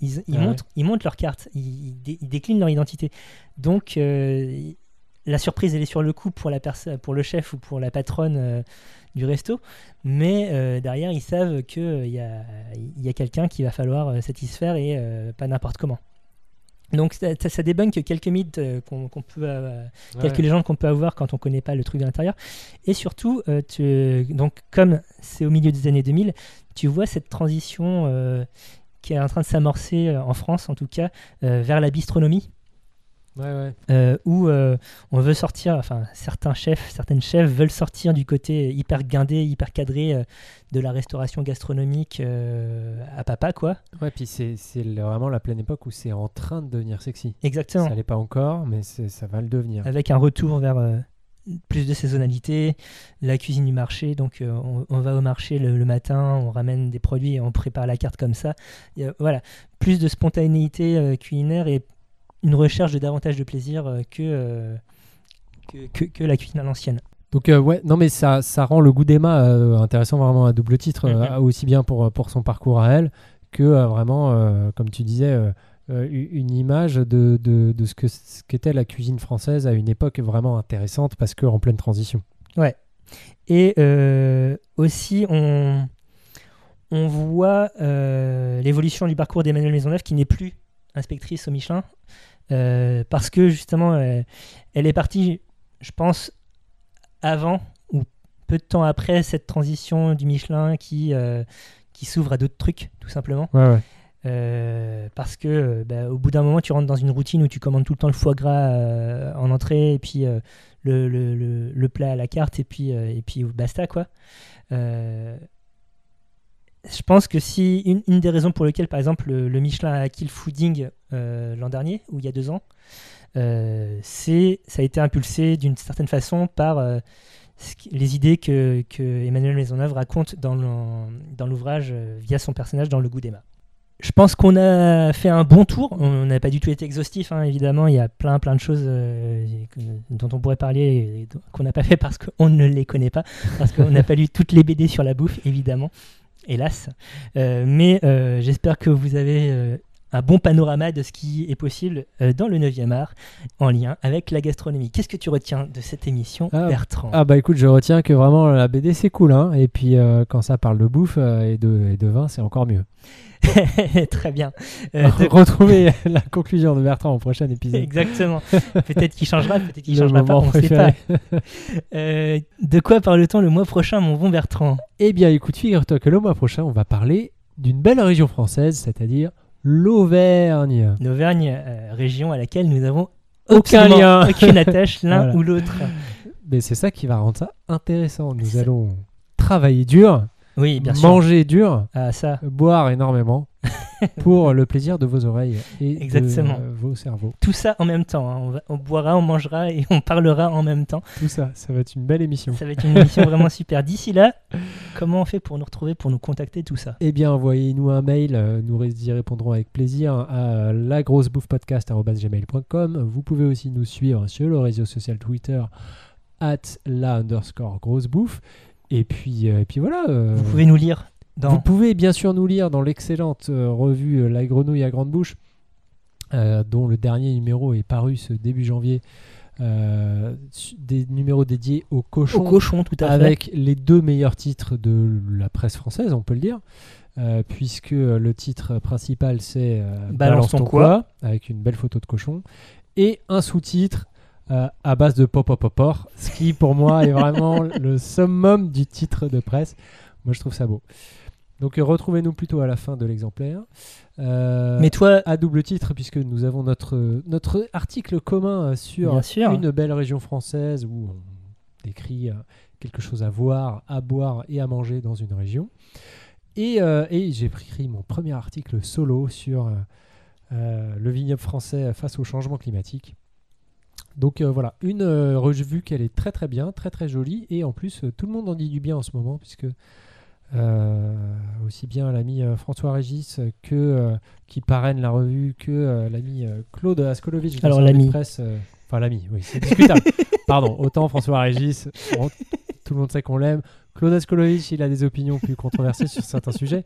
B: Ils, ils
A: Ah ouais.
B: montrent, ils montrent leur carte, ils, ils dé- ils déclinent leur identité. Donc, euh, la surprise, elle est sur le coup pour, la pour le chef ou pour la patronne euh, du resto. Mais euh, derrière, ils savent qu'il y a, y a quelqu'un qu'il va falloir euh, satisfaire et euh, pas n'importe comment. Donc ça, ça- ça débunk quelques mythes euh, qu'on peut, euh,
A: Ouais.
B: quelques légendes qu'on peut avoir quand on connaît pas le truc de l'intérieur. Et surtout, euh, tu- donc comme c'est au milieu des années 2000, tu vois cette transition euh, qui est en train de s'amorcer euh, en France, en tout cas, euh, vers la bistronomie.
A: Ouais, ouais.
B: euh, où euh, on veut sortir, enfin certains chefs, certaines chefs veulent sortir du côté hyper guindé, hyper cadré euh, de la restauration gastronomique euh, à papa, quoi.
A: Ouais, puis c'est vraiment la pleine époque où c'est en train de devenir sexy.
B: Exactement.
A: Ça l'est pas encore, mais c'est- ça va le devenir.
B: Avec un retour vers euh, plus de saisonnalité, la cuisine du marché. Donc euh, on, on va au marché le, le matin, on ramène des produits et on prépare la carte comme ça. Et, euh, voilà, plus de spontanéité euh, culinaire et une recherche de davantage de plaisir euh, que, euh, que, que- que la cuisine à l'ancienne.
A: Donc euh, ouais, non mais ça, ça rend le goût d'Emma euh, intéressant vraiment à double titre,
B: Mhm.
A: aussi bien pour, pour son parcours à elle que vraiment, comme tu disais, une image de, de, de ce que ce qu'était la cuisine française à une époque vraiment intéressante parce que en pleine transition.
B: Et euh, aussi, on, on voit l'évolution du parcours d'Emmanuel Maisonneuve qui n'est plus inspectrice au Michelin. Euh, parce que justement, euh, elle est partie, je pense, avant ou peu de temps après cette transition du Michelin qui, euh, qui s'ouvre à d'autres trucs, tout simplement.
A: Ouais, ouais.
B: Parce que bah, au bout d'un moment, tu rentres dans une routine où tu commandes tout le temps le foie gras en entrée et puis le, le- le- le plat à la carte et puis, et puis basta quoi. Je pense que si une, des raisons pour lesquelles, par exemple, le, Michelin a acquis le fooding euh, l'an dernier ou il y a deux ans, euh, c'est ça a été impulsé d'une certaine façon par euh, les idées que, Emmanuel Maisonneuve raconte dans l'ouvrage via son personnage dans Le Goût d'Emma. Je pense qu'on a fait un bon tour. On n'a pas du tout été exhaustif, hein, évidemment. Il y a plein, plein de choses dont on pourrait parler et qu'on n'a pas fait parce qu'on ne les connaît pas, parce qu'on n'a pas lu toutes les BD sur la bouffe, évidemment, hélas. Euh, mais euh, j'espère que vous avez euh, un bon panorama de ce qui est possible euh, dans le 9e art en lien avec la gastronomie. Qu'est-ce que tu retiens de cette émission,
A: Ah,
B: Bertrand?
A: Ah bah écoute, je retiens que vraiment la BD c'est cool, hein. Et puis euh, quand ça parle de bouffe euh, et, de, et de vin, c'est encore mieux.
B: Très bien. Euh, de-
A: Retrouvez la conclusion de Bertrand au prochain épisode.
B: Exactement. Peut-être qu'il changera, peut-être qu'il changera pas, on ne sait pas. Euh, de quoi parle-t-on le mois prochain, mon bon Bertrand?
A: Eh bien, écoute, figure-toi que le mois prochain, on va parler d'une belle région française, c'est-à-dire l'Auvergne.
B: L'Auvergne, euh, région à laquelle nous n'avons
A: Aucun lien.
B: aucune attache l'un
A: Voilà.
B: ou l'autre.
A: Mais c'est ça qui va rendre ça intéressant. Nous allons travailler dur,
B: Oui, bien sûr.
A: manger dur,
B: Ah, ça,
A: boire énormément pour le plaisir de vos oreilles et
B: Exactement.
A: de euh, vos cerveaux.
B: tout ça en même temps. hein. On, va- on boira, on mangera et on parlera en même temps.
A: Tout ça, ça va être une belle émission.
B: Ça va être une émission vraiment super. D'ici là, comment on fait pour nous retrouver, pour nous contacter, tout ça?
A: Eh bien, envoyez-nous un mail, euh, nous y répondrons avec plaisir à lagrossebouffepodcast.gmail.com. Vous pouvez aussi nous suivre sur le réseau social Twitter at la underscore grosse bouffe. Et puis, euh, et puis voilà. euh,
B: Vous pouvez nous lire dans...
A: vous pouvez bien sûr nous lire dans l'excellente euh, revue La Grenouille à Grande Bouche, dont le dernier numéro est paru ce début janvier. euh, des numéros dédiés aux cochons
B: Au cochon, tout à fait.
A: avec les deux meilleurs titres de la presse française, on peut le dire, euh, puisque le titre principal c'est euh,
B: Balance ton quoi
A: avec une belle photo de cochon, et un sous-titre euh, à base de pop pop pop pop, ce qui pour moi est vraiment le summum du titre de presse. Moi je trouve ça beau. Donc euh, retrouvez-nous plutôt à la fin de l'exemplaire. Euh,
B: Mais toi,
A: à double titre, puisque nous avons notre, notre article commun sur une belle région française où on décrit quelque chose à voir, à boire et à manger dans une région. Et, et j'ai écrit mon premier article solo sur le vignoble français face au changement climatique. Donc euh, voilà, une euh, revue qu'elle est très très bien, très très jolie, et en plus euh, tout le monde en dit du bien en ce moment, puisque aussi bien l'ami François Régis que qui parraine la revue que l'ami Claude Askolovitch. de
B: Alors, l'ami.
A: Enfin l'ami, oui, c'est discutable. Pardon, autant François Régis, tout le monde sait qu'on l'aime. Claude Askolovitch, il a des opinions plus controversées sur certains sujets.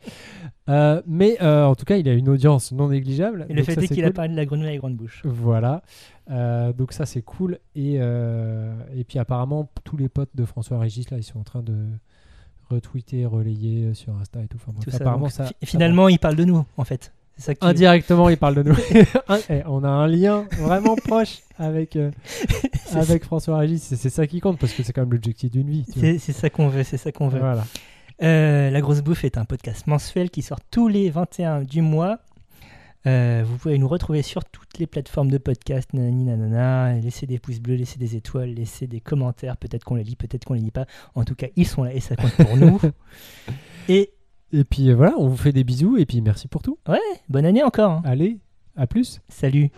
A: Euh, mais euh, en tout cas, il a une audience non négligeable.
B: et le fait est qu'il a
A: cool.
B: parlé de la grenouille à grande bouche.
A: Voilà. Euh, donc ça c'est cool et, et puis apparemment tous les potes de François Régis là ils sont en train de retweeter, relayer sur Insta et tout. Enfin, bref,
B: Tout ça,
A: apparemment
B: donc,
A: ça,
B: fi-
A: ça
B: finalement, il parle de nous, en fait. Ça
A: indirectement il parle de nous. Eh, on a un lien vraiment proche avec euh, avec François Régis. C'est ça qui compte parce que c'est quand même l'objectif d'une vie.
B: C'est c'est ça qu'on veut, c'est ça qu'on veut.
A: Voilà.
B: Euh, la Grosse Bouffe est un podcast mensuel qui sort tous les 21 du mois. Euh, vous pouvez nous retrouver sur toutes les plateformes de podcast, nanani nanana. Laissez des pouces bleus, laissez des étoiles, laissez des commentaires. Peut-être qu'on les lit, peut-être qu'on les lit pas. En tout cas, ils sont là et ça compte pour nous. Et
A: Et puis euh, voilà, on vous fait des bisous et puis merci pour tout.
B: bonne année encore. hein.
A: Allez, à plus.
B: Salut.